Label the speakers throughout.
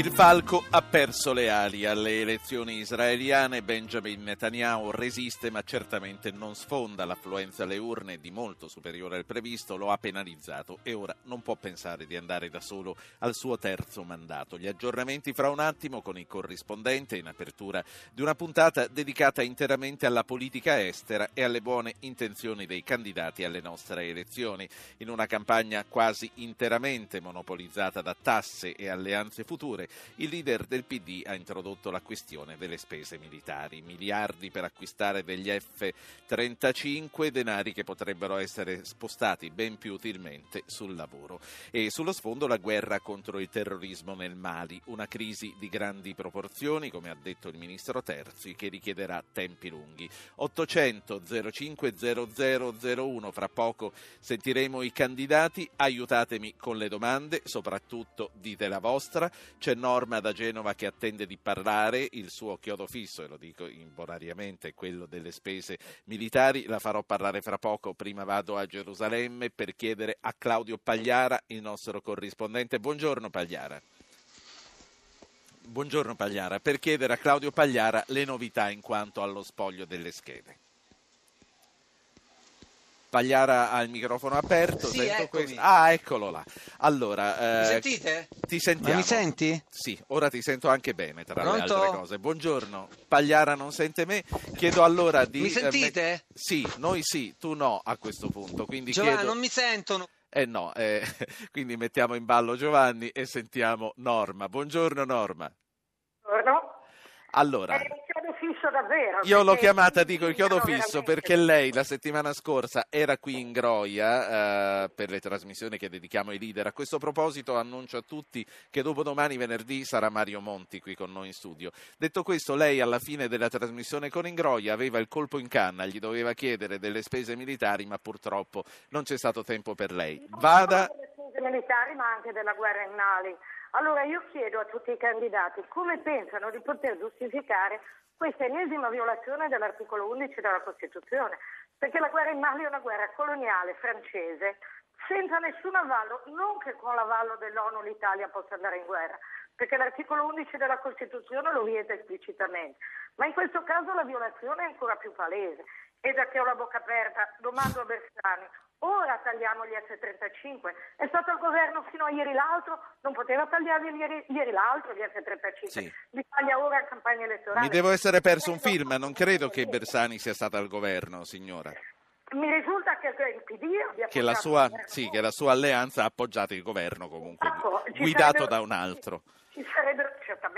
Speaker 1: Il falco ha perso le ali alle elezioni israeliane. Benjamin Netanyahu resiste, ma certamente non sfonda. L'affluenza alle urne, di molto superiore al previsto, lo ha penalizzato e ora non può pensare di andare da solo al suo terzo mandato. Gli aggiornamenti fra un attimo con il corrispondente in apertura di una puntata dedicata interamente alla politica estera e alle buone intenzioni dei candidati alle nostre elezioni. In una campagna quasi interamente monopolizzata da tasse e alleanze future il leader del PD ha introdotto la questione delle spese militari. Miliardi per acquistare degli F-35, denari che potrebbero essere spostati ben più utilmente sul lavoro. E sullo sfondo la guerra contro il terrorismo nel Mali, una crisi di grandi proporzioni, come ha detto il ministro Terzi, che richiederà tempi lunghi. 800 05 0001, fra poco sentiremo i candidati, aiutatemi con le domande, soprattutto dite la vostra. C'è c'è Norma da Genova che attende di parlare, il suo chiodo fisso, e lo dico imbonariamente, è quello delle spese militari, la farò parlare fra poco, prima vado a Gerusalemme per chiedere a Claudio Pagliara, il nostro corrispondente. Buongiorno Pagliara. Buongiorno Pagliara, per chiedere a Claudio Pagliara le novità in quanto allo spoglio delle schede. Pagliara ha il microfono aperto.
Speaker 2: Sì,
Speaker 1: ah, eccolo là. Allora,
Speaker 2: eh, mi sentite?
Speaker 1: Ti sentiamo.
Speaker 2: Ma mi senti?
Speaker 1: Sì, ora ti sento anche bene, tra
Speaker 2: Pronto?
Speaker 1: le altre cose. Buongiorno. Pagliara non sente me. Chiedo allora di...
Speaker 2: Mi sentite?
Speaker 1: Eh, me... Sì, noi sì, tu no a questo punto. Quindi
Speaker 2: Giovanni,
Speaker 1: chiedo...
Speaker 2: non mi sentono.
Speaker 1: Eh no, eh, quindi mettiamo in ballo Giovanni e sentiamo Norma. Buongiorno Norma.
Speaker 3: Buongiorno.
Speaker 1: Allora,
Speaker 3: è il chiodo fisso davvero.
Speaker 1: Io l'ho chiamata, dico il chiodo fisso, perché lei la settimana scorsa era qui in Groia eh, per le trasmissioni che dedichiamo ai leader. A questo proposito annuncio a tutti che dopodomani venerdì sarà Mario Monti qui con noi in studio. Detto questo, lei alla fine della trasmissione con Ingroia aveva il colpo in canna, gli doveva chiedere delle spese militari, ma purtroppo non c'è stato tempo per lei. Vada...
Speaker 3: Non delle spese militari, ma anche della guerra in Mali allora io chiedo a tutti i candidati come pensano di poter giustificare questa ennesima violazione dell'articolo 11 della Costituzione, perché la guerra in Mali è una guerra coloniale francese senza nessun avallo, non che con l'avallo dell'ONU l'Italia possa andare in guerra, perché l'articolo 11 della Costituzione lo vieta esplicitamente, ma in questo caso la violazione è ancora più palese. E da che ho la bocca aperta, domando a Bersani, Ora tagliamo gli F-35. È stato il governo fino a ieri l'altro, non poteva tagliarli ieri, ieri l'altro gli F-35. Sì. Li taglia ora in campagna elettorale.
Speaker 1: Mi devo essere perso un film, non credo che Bersani sia stata al governo, signora.
Speaker 3: Mi risulta che il PD abbia
Speaker 1: che la, sua, sì, che la sua alleanza ha appoggiato il governo comunque, ecco, guidato da un altro.
Speaker 3: Ci sarebbero,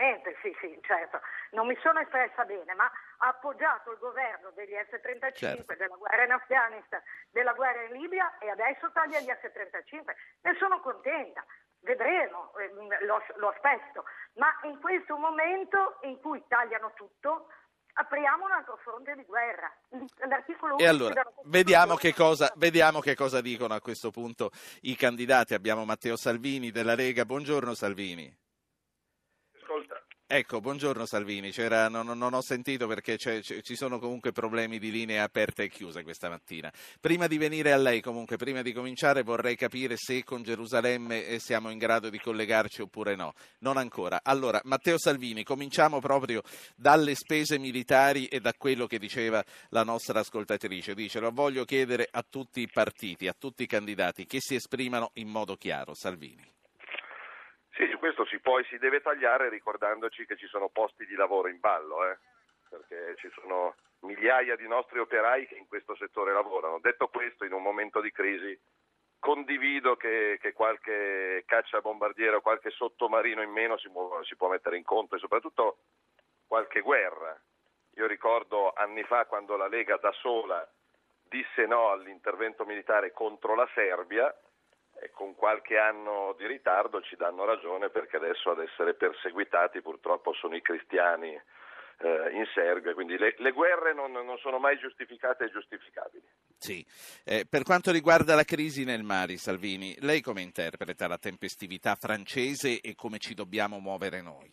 Speaker 3: certamente, sì, sì, certo. Non mi sono espressa bene, ma ha appoggiato il governo degli F-35, certo. della guerra in Afghanistan, della guerra in Libia e adesso taglia gli F-35. Ne sono contenta, vedremo, eh, lo, lo aspetto. Ma in questo momento in cui tagliano tutto, apriamo un altro fronte di guerra. L'articolo
Speaker 1: e allora, vediamo che, cosa, vediamo che, cosa, dicono a questo punto i candidati. Abbiamo Matteo Salvini della Lega. Buongiorno Salvini. Ecco, buongiorno Salvini, non, non, ho sentito perché ci sono comunque problemi di linee aperte e chiuse questa mattina. Prima di venire a lei, comunque, prima di cominciare vorrei capire se con Gerusalemme eh, siamo in grado di collegarci oppure no. Non ancora. Allora, Matteo Salvini, cominciamo proprio dalle spese militari e da quello che diceva la nostra ascoltatrice. Dice, lo voglio chiedere a tutti i partiti, a tutti i candidati che si esprimano in modo chiaro. Salvini.
Speaker 4: Sì, su questo si può e si deve tagliare ricordandoci che ci sono posti di lavoro in ballo, eh? perché ci sono migliaia di nostri operai che in questo settore lavorano. Detto questo, in un momento di crisi condivido che, che qualche cacciabombardiere o qualche sottomarino in meno si, muo- si può mettere in conto e soprattutto qualche guerra. Io ricordo anni fa quando la Lega da sola disse no all'intervento militare contro la Serbia, e con qualche anno di ritardo ci danno ragione perché adesso ad essere perseguitati purtroppo sono i cristiani eh, in Serbia, quindi le, le guerre non, non, sono mai giustificate e giustificabili.
Speaker 1: Sì. Eh, per quanto riguarda la crisi nel Mari, Salvini, lei come interpreta la tempestività francese e come ci dobbiamo muovere noi?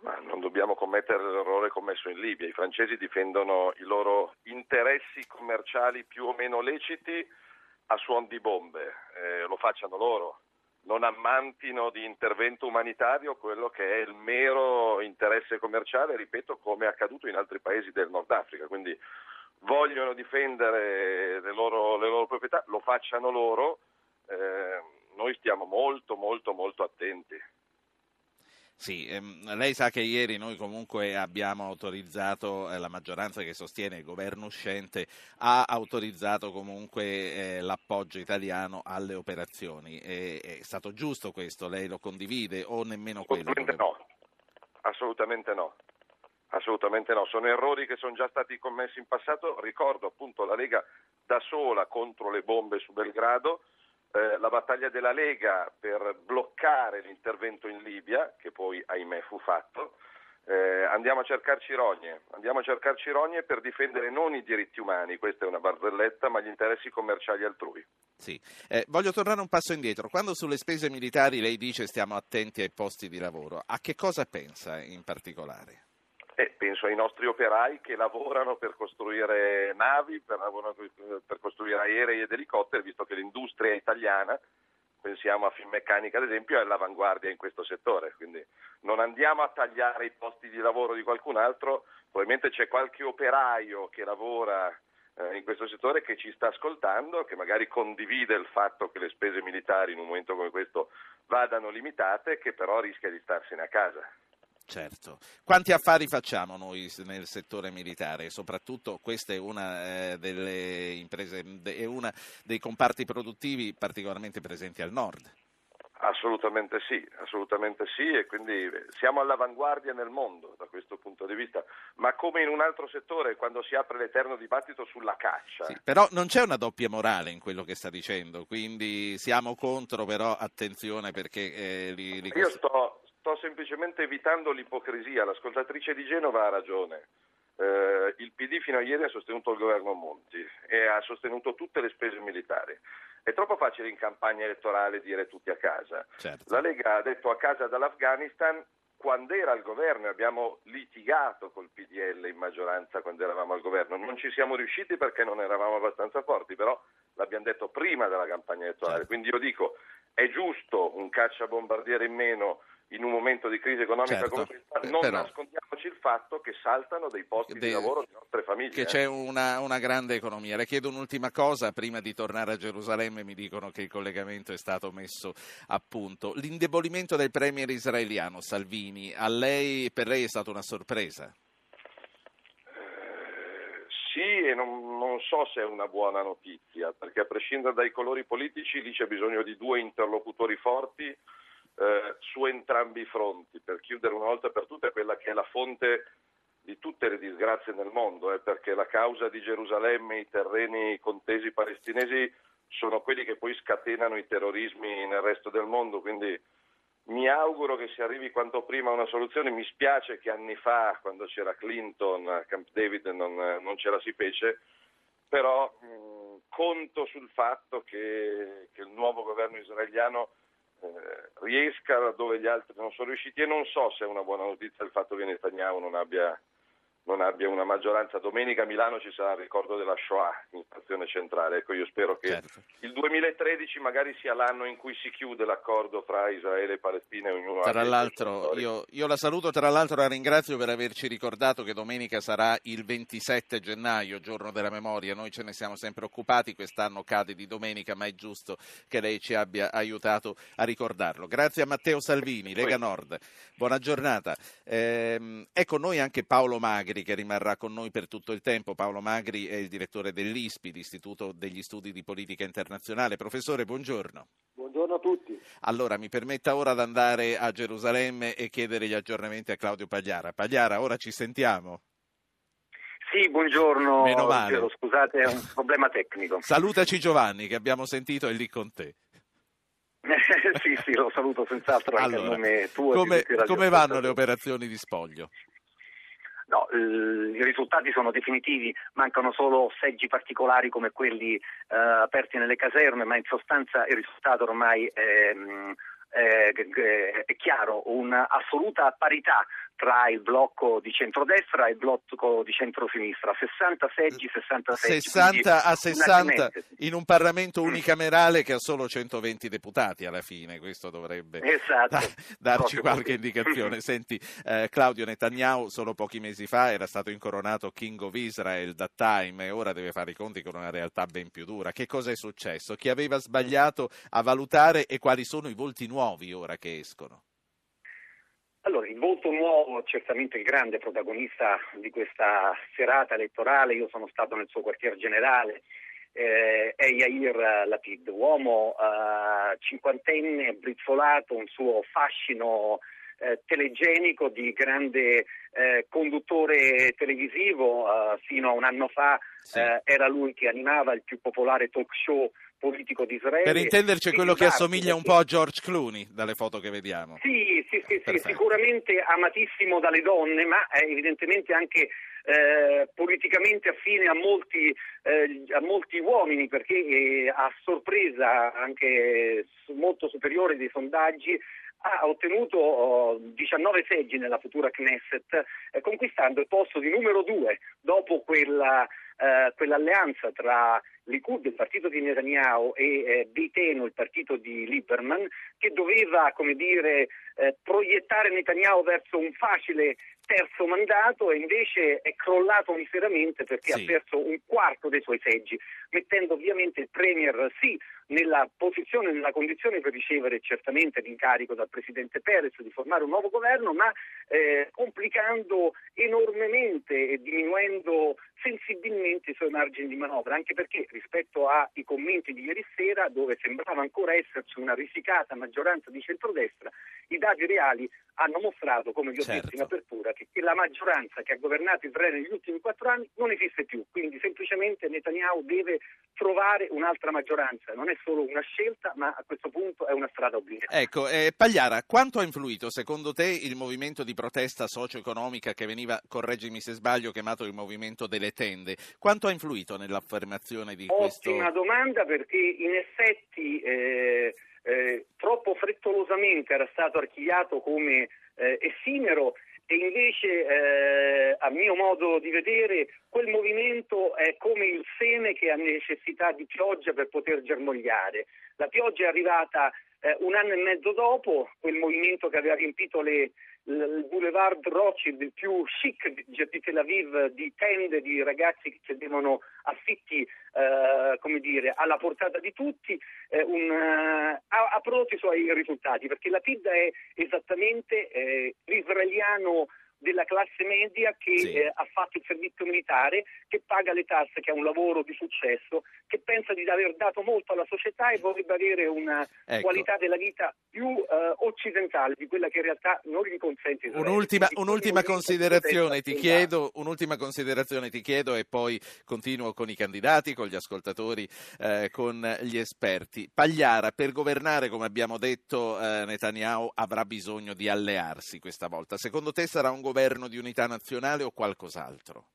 Speaker 4: Ma non dobbiamo commettere l'errore commesso in Libia. I francesi difendono i loro interessi commerciali più o meno leciti a suon di bombe. Eh, lo facciano loro. Non ammantino di intervento umanitario quello che è il mero interesse commerciale, ripeto, come è accaduto in altri paesi del Nord Africa. Quindi vogliono difendere le loro, le loro proprietà, lo facciano loro. Eh, noi stiamo molto, molto, molto attenti.
Speaker 1: Sì, ehm, lei sa che ieri noi comunque abbiamo autorizzato, eh, la maggioranza che sostiene il governo uscente ha autorizzato comunque eh, l'appoggio italiano alle operazioni. E, è stato giusto questo? Lei lo condivide o nemmeno quello?
Speaker 4: Assolutamente no, assolutamente no. Assolutamente no, sono errori che sono già stati commessi in passato. Ricordo appunto la Lega da sola contro le bombe su Belgrado, eh, la battaglia della Lega per bloccare l'intervento in Libia, che poi ahimè fu fatto. Eh, andiamo a cercarci rogne, andiamo a cercarci rogne per difendere non i diritti umani, questa è una barzelletta, ma gli interessi commerciali altrui.
Speaker 1: Sì. Eh, voglio tornare un passo indietro. Quando sulle spese militari lei dice stiamo attenti ai posti di lavoro, a che cosa pensa in particolare?
Speaker 4: Eh, penso ai nostri operai che lavorano per costruire navi, per, per, costruire aerei ed elicotteri, visto che l'industria italiana, pensiamo a Finmeccanica ad esempio, è all'avanguardia in questo settore. Quindi non andiamo a tagliare i posti di lavoro di qualcun altro, probabilmente c'è qualche operaio che lavora eh, in questo settore che ci sta ascoltando, che magari condivide il fatto che le spese militari in un momento come questo vadano limitate, che però rischia di starsene a casa.
Speaker 1: Certo. Quanti affari facciamo noi nel settore militare? Soprattutto questa è una eh, delle imprese, è uno dei comparti produttivi particolarmente presenti al nord.
Speaker 4: Assolutamente sì, assolutamente sì e quindi siamo all'avanguardia nel mondo da questo punto di vista, ma come in un altro settore quando si apre l'eterno dibattito sulla caccia.
Speaker 1: Sì, però non c'è una doppia morale in quello che sta dicendo, quindi siamo contro, però attenzione perché... Eh, li, li...
Speaker 4: Io sto, sto semplicemente evitando l'ipocrisia, l'ascoltatrice di Genova ha ragione. Eh, il PD fino a ieri ha sostenuto il governo Monti e ha sostenuto tutte le spese militari. È troppo facile in campagna elettorale dire tutti a casa.
Speaker 1: Certo.
Speaker 4: La Lega ha detto a casa dall'Afghanistan quando era al governo abbiamo litigato col PDL in maggioranza quando eravamo al governo. Non ci siamo riusciti perché non eravamo abbastanza forti, però l'abbiamo detto prima della campagna elettorale.
Speaker 1: Certo.
Speaker 4: Quindi io dico è giusto un cacciabombardiere in meno in un momento di crisi economica
Speaker 1: certo,
Speaker 4: come questa, non
Speaker 1: però,
Speaker 4: nascondiamoci il fatto che saltano dei posti de, di lavoro di nostre famiglie.
Speaker 1: Che c'è una, una, grande economia. Le chiedo un'ultima cosa, prima di tornare a Gerusalemme mi dicono che il collegamento è stato messo a punto. L'indebolimento del premier israeliano Salvini, a lei, per lei è stata una sorpresa?
Speaker 4: Eh, sì e non, non, so se è una buona notizia, perché a prescindere dai colori politici lì c'è bisogno di due interlocutori forti eh, su entrambi i fronti, per chiudere una volta per tutte quella che è la fonte di tutte le disgrazie nel mondo, eh, perché la causa di Gerusalemme, i terreni contesi palestinesi sono quelli che poi scatenano i terrorismi nel resto del mondo, quindi mi auguro che si arrivi quanto prima a una soluzione. Mi spiace che anni fa, quando c'era Clinton a Camp David, non, non ce la si fece, però mh, conto sul fatto che, che il nuovo governo israeliano eh, riesca dove gli altri non sono riusciti e non so se è una buona notizia il fatto che Netanyahu non abbia non abbia una maggioranza. Domenica a Milano ci sarà il ricordo della Shoah in stazione centrale. Ecco, io spero che
Speaker 1: certo.
Speaker 4: il 2013 magari sia l'anno in cui si chiude l'accordo fra Israele e Palestina e ognuno
Speaker 1: Tra l'altro, io, io, la saluto, tra l'altro la ringrazio per averci ricordato che domenica sarà il 27 gennaio, giorno della memoria. Noi ce ne siamo sempre occupati, quest'anno cade di domenica, ma è giusto che lei ci abbia aiutato a ricordarlo. Grazie a Matteo Salvini, Lega Nord. Buona giornata. Eh, ecco noi anche Paolo Magri Magri che rimarrà con noi per tutto il tempo. Paolo Magri è il direttore dell'ISPI, l'Istituto degli Studi di Politica Internazionale. Professore, buongiorno.
Speaker 2: Buongiorno a tutti.
Speaker 1: Allora, mi permetta ora di andare a Gerusalemme e chiedere gli aggiornamenti a Claudio Pagliara. Pagliara, ora ci sentiamo.
Speaker 2: Sì, buongiorno.
Speaker 1: Meno male.
Speaker 2: Scusate, è un problema tecnico.
Speaker 1: Salutaci Giovanni, che abbiamo sentito è lì con te.
Speaker 2: sì, sì, lo saluto senz'altro anche
Speaker 1: allora,
Speaker 2: a nome tuo.
Speaker 1: Come, come vanno le operazioni di spoglio?
Speaker 2: No, eh, i risultati sono definitivi, mancano solo seggi particolari come quelli eh, aperti nelle caserme, ma in sostanza il risultato ormai è, è, è chiaro, un'assoluta parità tra il blocco di centrodestra e il blocco di centrosinistra, 60 seggi, 60 seggi.
Speaker 1: 60 a 60 in un Parlamento unicamerale che ha solo 120 deputati alla fine, questo dovrebbe
Speaker 2: esatto,
Speaker 1: darci qualche così. indicazione. Senti, eh, Claudio Netanyahu solo pochi mesi fa era stato incoronato King of Israel da Time e ora deve fare i conti con una realtà ben più dura. Che cosa è successo? Chi aveva sbagliato a valutare e quali sono i volti nuovi ora che escono?
Speaker 2: Allora, il voto nuovo, certamente il grande protagonista di questa serata elettorale, io sono stato nel suo quartier generale, eh, è Yair Lapid, uomo eh, cinquantenne, brizzolato, un suo fascino eh, telegenico di grande eh, conduttore televisivo, uh, fino a un anno fa sì. uh, era lui che animava il più popolare talk show politico di Israele.
Speaker 1: Per intenderci quello che assomiglia un po' a George Clooney dalle foto che vediamo.
Speaker 2: Sì, sì, sì, sì sicuramente amatissimo dalle donne, ma evidentemente anche eh, politicamente affine a molti, eh, a molti uomini perché eh, a sorpresa anche molto superiore dei sondaggi ha ottenuto oh, 19 seggi nella futura Knesset, eh, conquistando il posto di numero due dopo quella, eh, quell'alleanza tra Likud, il partito di Netanyahu, e eh, Beiteno, il partito di Lieberman, che doveva come dire, eh, proiettare Netanyahu verso un facile terzo mandato e invece è crollato miseramente perché sì. ha perso un quarto dei suoi seggi, mettendo ovviamente il Premier sì nella posizione, nella condizione per ricevere certamente l'incarico dal Presidente Perez di formare un nuovo governo, ma eh, complicando enormemente e diminuendo sensibilmente i suoi margini di manovra, anche perché rispetto ai commenti di ieri sera, dove sembrava ancora esserci una risicata maggioranza di centrodestra, i dati reali hanno mostrato, come vi ho certo. detto in apertura, che, che la maggioranza che ha governato Israele negli ultimi quattro anni non esiste più, quindi semplicemente Netanyahu deve trovare un'altra maggioranza, non è solo una scelta, ma a questo punto è una strada obbligatoria.
Speaker 1: Ecco, eh, Pagliara, quanto ha influito secondo te il movimento di protesta socio-economica che veniva, correggimi se sbaglio, chiamato il movimento delle tende? Quanto ha influito nell'affermazione di
Speaker 2: Ottima
Speaker 1: questo?
Speaker 2: Ottima domanda perché in effetti eh, eh, troppo frettolosamente era stato archiviato come eh, effimero e invece eh, a mio modo di vedere quel movimento è come il seme che ha necessità di pioggia per poter germogliare. La pioggia è arrivata eh, un anno e mezzo dopo, quel movimento che aveva riempito le, il boulevard Rothschild, il più chic di Tel Aviv, di tende di ragazzi che chiedevano affitti eh, come dire, alla portata di tutti, eh, un, uh, ha, ha, prodotto i suoi risultati, perché la PID è esattamente eh, l'israeliano della classe media che sì. eh, ha fatto il servizio militare, che paga le tasse, che ha un lavoro di successo, che pensa di aver dato molto alla società e vorrebbe avere una ecco. qualità della vita più eh, occidentale di quella che in realtà non gli consente.
Speaker 1: Un'ultima, un'ultima considerazione ti chiedo, un'ultima considerazione ti chiedo e poi continuo con i candidati, con gli ascoltatori, eh, con gli esperti. Pagliara, per governare, come abbiamo detto, eh, Netanyahu avrà bisogno di allearsi questa volta. Secondo te sarà un governo governo di unità nazionale o qualcos'altro?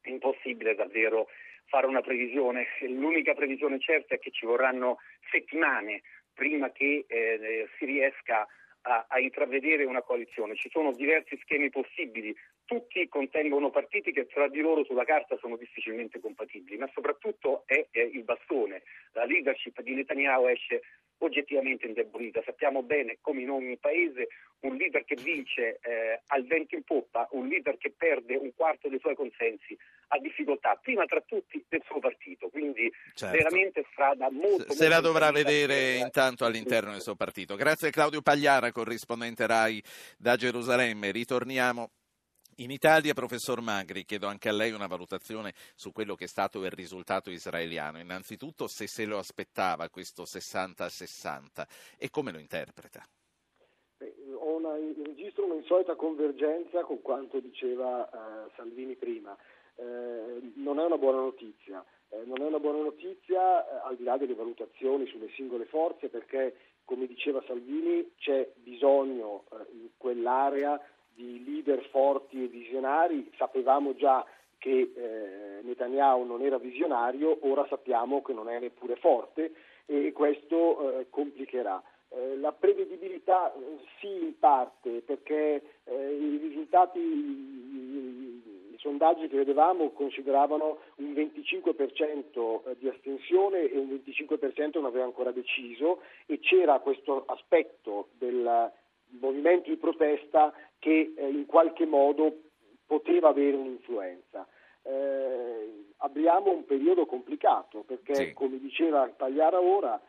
Speaker 2: È impossibile davvero fare una previsione. L'unica previsione certa è che ci vorranno settimane prima che eh, si riesca a, a, intravedere una coalizione. Ci sono diversi schemi possibili, tutti contengono partiti che tra di loro sulla carta sono difficilmente compatibili, ma soprattutto è, è il bastone. La leadership di Netanyahu esce oggettivamente indebolita. Sappiamo bene come in ogni paese un leader che vince eh, al vento in poppa, un leader che perde un quarto dei suoi consensi ha difficoltà, prima tra tutti del suo partito, quindi certo. veramente strada molto...
Speaker 1: Se, molto la dovrà vedere intanto all'interno del suo partito. Grazie Claudio Pagliara, corrispondente RAI da Gerusalemme. Ritorniamo in Italia, professor Magri, chiedo anche a lei una valutazione su quello che è stato il risultato israeliano. Innanzitutto, se se lo aspettava questo 60-60 e come lo interpreta?
Speaker 5: Ho una, registro un'insolita convergenza con quanto diceva uh, Salvini prima. Eh, non è una buona notizia. Eh, non è una buona notizia eh, al di là delle valutazioni sulle singole forze perché, come diceva Salvini, c'è bisogno eh, in quell'area di leader forti e visionari, sapevamo già che eh, Netanyahu non era visionario, ora sappiamo che non è neppure forte e questo eh, complicherà. Eh, la prevedibilità eh, sì in parte perché eh, i risultati, i, i, sondaggi che vedevamo consideravano un 25% di astensione e un 25% non aveva ancora deciso e c'era questo aspetto del movimento di protesta che eh, in qualche modo poteva avere un'influenza. Eh, abbiamo un periodo complicato perché, sì. come diceva Pagliara ora,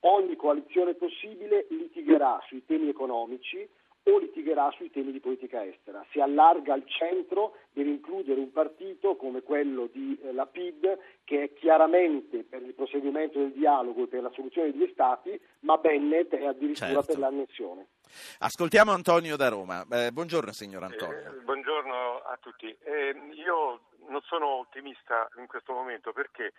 Speaker 5: ogni coalizione possibile litigherà sui temi economici o litigherà sui temi di politica estera. Si allarga al centro deve includere un partito come quello di eh, la PID che è chiaramente per il proseguimento del dialogo e per la soluzione degli Stati, ma Bennett è addirittura certo. per l'annessione.
Speaker 1: Ascoltiamo Antonio da Roma. Eh, buongiorno signor Antonio.
Speaker 6: Eh, buongiorno a tutti. Eh, io non sono ottimista in questo momento perché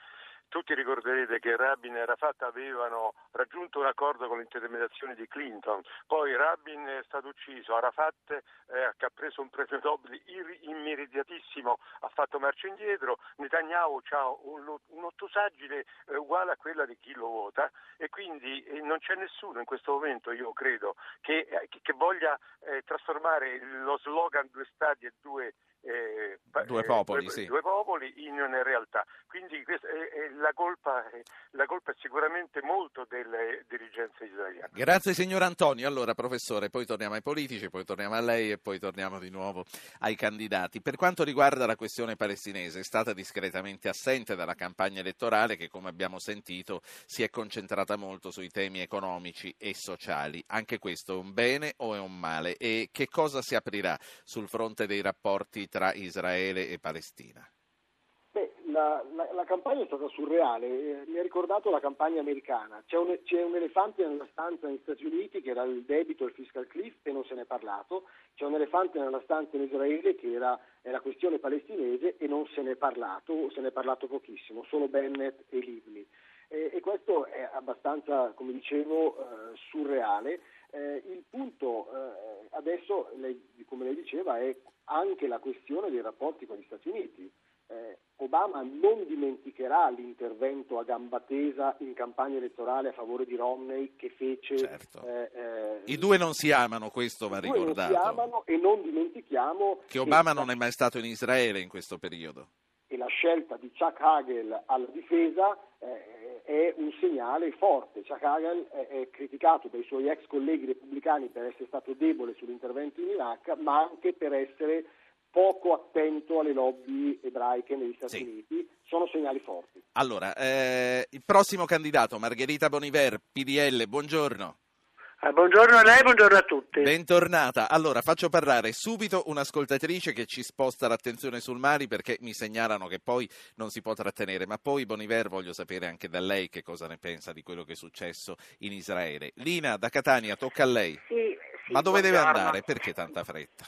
Speaker 6: tutti ricorderete che Rabin e Arafat avevano raggiunto un accordo con l'intermediazione di Clinton, poi Rabin è stato ucciso, Arafat eh, che ha preso un premio Nobel immediatissimo ha fatto marcia indietro, Netanyahu ha un, un'ottusaggine eh, uguale a quella di chi lo vota. E quindi eh, non c'è nessuno in questo momento, io credo, che, eh, che voglia eh, trasformare lo slogan due stati e due
Speaker 1: eh, due popoli,
Speaker 6: due,
Speaker 1: sì.
Speaker 6: due popoli in una realtà. Quindi questa, eh, la, colpa, la, colpa, è sicuramente molto delle dirigenze israeliane.
Speaker 1: Grazie signor Antonio. Allora professore, poi torniamo ai politici, poi torniamo a lei e poi torniamo di nuovo ai candidati. Per quanto riguarda la questione palestinese, è stata discretamente assente dalla campagna elettorale che come abbiamo sentito si è concentrata molto sui temi economici e sociali. Anche questo è un bene o è un male? E che cosa si aprirà sul fronte dei rapporti tra Israele e Palestina?
Speaker 5: Beh, la, la, la, campagna è stata surreale, eh, mi ha ricordato la campagna americana. C'è un, c'è un, elefante nella stanza negli Stati Uniti che era il debito, il fiscal cliff e non se ne è parlato. C'è un elefante nella stanza in Israele che era la questione palestinese e non se ne è parlato, o se ne è parlato pochissimo, solo Bennett e Livni. E, e questo è abbastanza, come dicevo, eh, surreale. Eh, il punto eh, adesso, lei, come lei diceva, è anche la questione dei rapporti con gli Stati Uniti. Eh, Obama non dimenticherà l'intervento a gamba tesa in campagna elettorale a favore di Romney che fece.
Speaker 1: Certo. Eh, eh, I due non si amano, questo va ricordato.
Speaker 5: Non si amano e non dimentichiamo
Speaker 1: che Obama che... non è mai stato in Israele in questo periodo.
Speaker 5: E la scelta di Chuck Hagel alla difesa eh, è un segnale forte. Chuck Hagel è, è, criticato dai suoi ex colleghi repubblicani per essere stato debole sull'intervento in Iraq, ma anche per essere poco attento alle lobby ebraiche negli Stati sì. Uniti. Sono segnali forti.
Speaker 1: Allora, eh, il prossimo candidato, Margherita Boniver, PDL, buongiorno.
Speaker 7: Ah, buongiorno a lei, buongiorno a tutti.
Speaker 1: Bentornata. Allora, faccio parlare subito un'ascoltatrice che ci sposta l'attenzione sul Mali perché mi segnalano che poi non si può trattenere, ma poi Boniver voglio sapere anche da lei che cosa ne pensa di quello che è successo in Israele. Lina, da Catania, tocca a lei.
Speaker 8: Sì, sì,
Speaker 1: ma dove
Speaker 8: buongiorno.
Speaker 1: deve andare? Perché tanta fretta?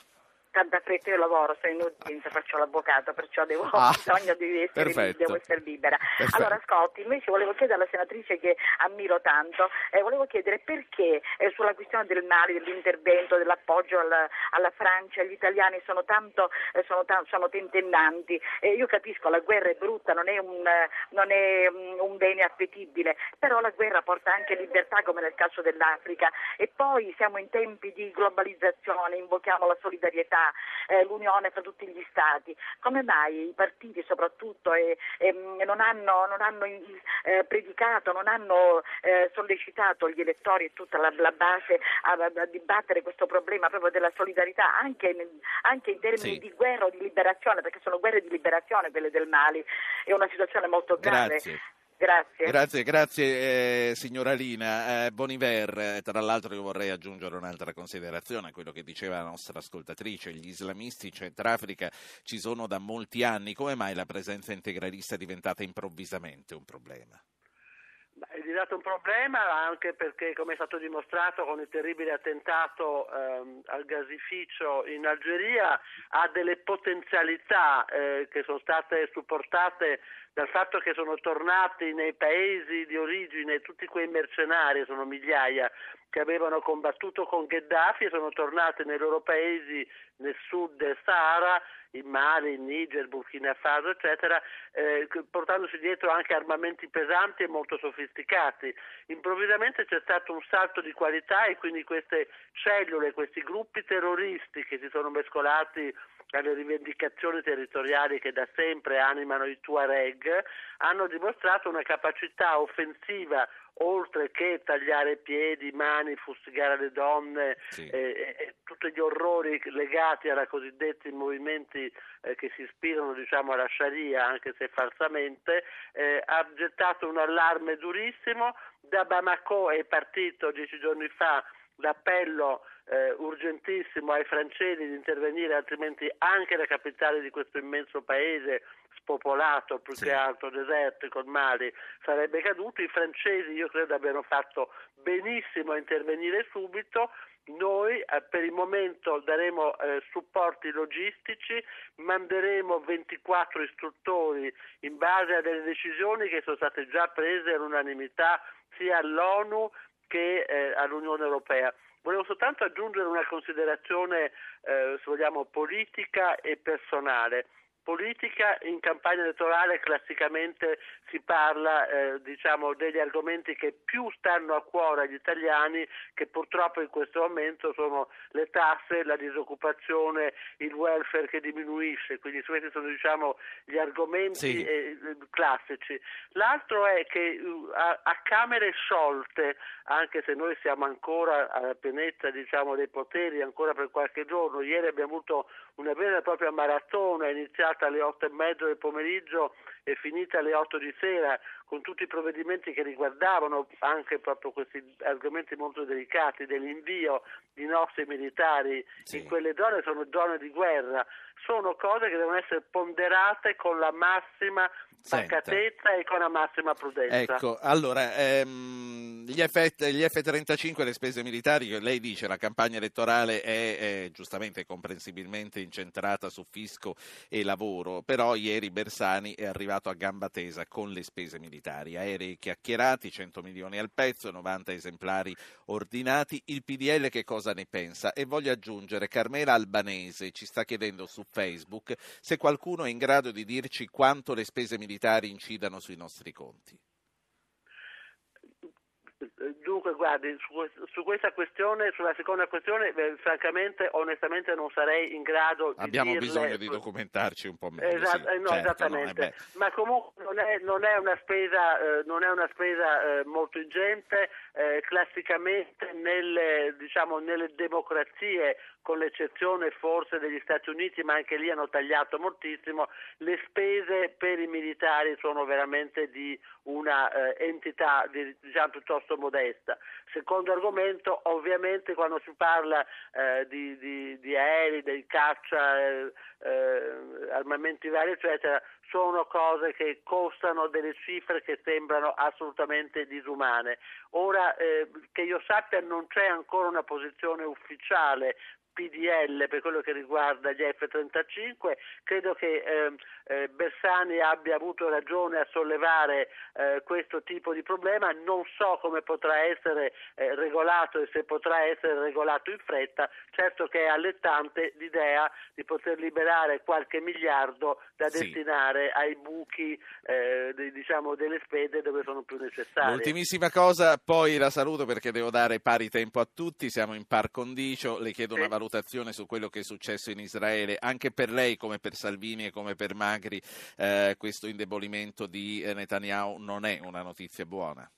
Speaker 8: Tanta fretta io lavoro, sono in udienza, faccio l'avvocato, perciò devo, ah, ho bisogno di essere, devo essere libera.
Speaker 1: Perfetto.
Speaker 8: Allora, ascolti, invece volevo chiedere alla senatrice che ammiro tanto, eh, volevo chiedere perché eh, sulla questione del Mali, dell'intervento, dell'appoggio alla, alla Francia, gli italiani sono tanto, eh, sono, t- sono tentennanti. io capisco, la guerra è brutta, non è, un, non è um, un bene appetibile, però la guerra porta anche libertà come nel caso dell'Africa e poi siamo in tempi di globalizzazione, invochiamo la solidarietà eh, l'unione fra tutti gli Stati. Come mai i partiti soprattutto eh, eh, non hanno, non hanno eh, predicato, non hanno eh, sollecitato gli elettori e tutta la, la base a, a, dibattere questo problema proprio della solidarietà anche in, anche in termini
Speaker 1: sì.
Speaker 8: di guerra o di liberazione, perché sono guerre di liberazione quelle del Mali, è una situazione molto grave.
Speaker 1: Grazie.
Speaker 8: Grazie.
Speaker 1: Grazie, grazie eh, signora Lina. Eh, Boniver, eh, tra l'altro io vorrei aggiungere un'altra considerazione a quello che diceva la nostra ascoltatrice. Gli islamisti in Centrafrica ci sono da molti anni. Come mai la presenza integralista è diventata improvvisamente un problema?
Speaker 7: È diventato un problema anche perché, come è stato dimostrato con il terribile attentato ehm, al gasificio in Algeria, ha delle potenzialità eh, che sono state supportate dal fatto che sono tornati nei paesi di origine tutti quei mercenari, sono migliaia, che avevano combattuto con Gheddafi e sono tornati nei loro paesi nel sud del Sahara, in Mali, in Niger, Burkina Faso, eccetera, eh, portandosi dietro anche armamenti pesanti e molto sofisticati. Improvvisamente c'è stato un salto di qualità e quindi queste cellule, questi gruppi terroristi che si sono mescolati alle rivendicazioni territoriali che da sempre animano i Tuareg, hanno dimostrato una capacità offensiva oltre che tagliare piedi, mani, fustigare le donne sì. eh, eh, tutti gli orrori legati ai cosiddetti movimenti eh, che si ispirano diciamo, alla Sharia, anche se falsamente, eh, ha gettato un allarme durissimo. Da Bamako è partito dieci giorni fa l'appello eh, urgentissimo ai francesi di intervenire, altrimenti anche la capitale di questo immenso paese spopolato, più sì. che altro desertico, il Mali, sarebbe caduto. I francesi io credo abbiano fatto benissimo a intervenire subito. Noi eh, per il momento daremo eh, supporti logistici, manderemo 24 istruttori in base a delle decisioni che sono state già prese all'unanimità sia all'ONU che eh, all'Unione Europea. Volevo soltanto aggiungere una considerazione, eh, se vogliamo, politica e personale politica in campagna elettorale classicamente si parla eh, diciamo, degli argomenti che più stanno a cuore agli italiani che purtroppo in questo momento sono le tasse, la disoccupazione, il welfare che diminuisce, quindi questi sono diciamo, gli argomenti sì. eh, classici. L'altro è che uh, a, a, Camere sciolte, anche se noi siamo ancora alla pienezza diciamo, dei poteri ancora per qualche giorno, ieri abbiamo avuto una vera e propria maratona iniziata alle otto e mezzo del pomeriggio e finita alle otto di sera con tutti i provvedimenti che riguardavano anche proprio questi argomenti molto delicati dell'invio di nostri militari sì. in quelle zone sono zone di guerra sono cose che devono essere ponderate con la massima pacatezza e con la massima prudenza.
Speaker 1: Ecco, allora, ehm, gli, F, gli, F-35, le spese militari, lei dice la campagna elettorale è, è giustamente e comprensibilmente incentrata su fisco e lavoro, però ieri Bersani è arrivato a gamba tesa con le spese militari, aerei chiacchierati, 100 milioni al pezzo, 90 esemplari ordinati, il PDL che cosa ne pensa? E voglio aggiungere, Carmela Albanese ci sta chiedendo su Facebook se qualcuno è in grado di dirci quanto le spese militari incidano sui nostri conti.
Speaker 7: Dunque, guardi, su, su, questa questione, sulla seconda questione, beh, francamente, onestamente non sarei in grado di
Speaker 1: Abbiamo
Speaker 7: dirle...
Speaker 1: bisogno di documentarci un po' meglio. Esat-
Speaker 7: sì, no,
Speaker 1: certo,
Speaker 7: esattamente.
Speaker 1: No,
Speaker 7: Ma comunque non è, non è, una spesa, eh, non è una spesa eh, molto ingente. Eh, classicamente nelle, diciamo, nelle democrazie con l'eccezione forse degli Stati Uniti, ma anche lì hanno tagliato moltissimo, le spese per i militari sono veramente di una eh, entità diciamo, piuttosto modesta. Secondo argomento, ovviamente quando si parla eh, di, di, di, aerei, dei caccia, eh, eh armamenti vari, eccetera, sono cose che costano delle cifre che sembrano assolutamente disumane. Ora, eh, che io sappia, non c'è ancora una posizione ufficiale PDL per quello che riguarda gli F-35, credo che eh, eh, Bersani abbia avuto ragione a sollevare eh, questo tipo di problema, non so come potrà essere eh, regolato e se potrà essere regolato in fretta, certo che è allettante l'idea di poter liberare qualche miliardo da sì. destinare ai buchi eh, di, diciamo, delle spese dove sono più necessarie.
Speaker 1: L'ultimissima cosa, poi la saluto perché devo dare pari tempo a tutti, siamo in par condicio, le chiedo una valutazione su quello che è successo in Israele, anche per lei come per Salvini e come per Magri, eh, questo indebolimento di eh, Netanyahu non è una notizia buona.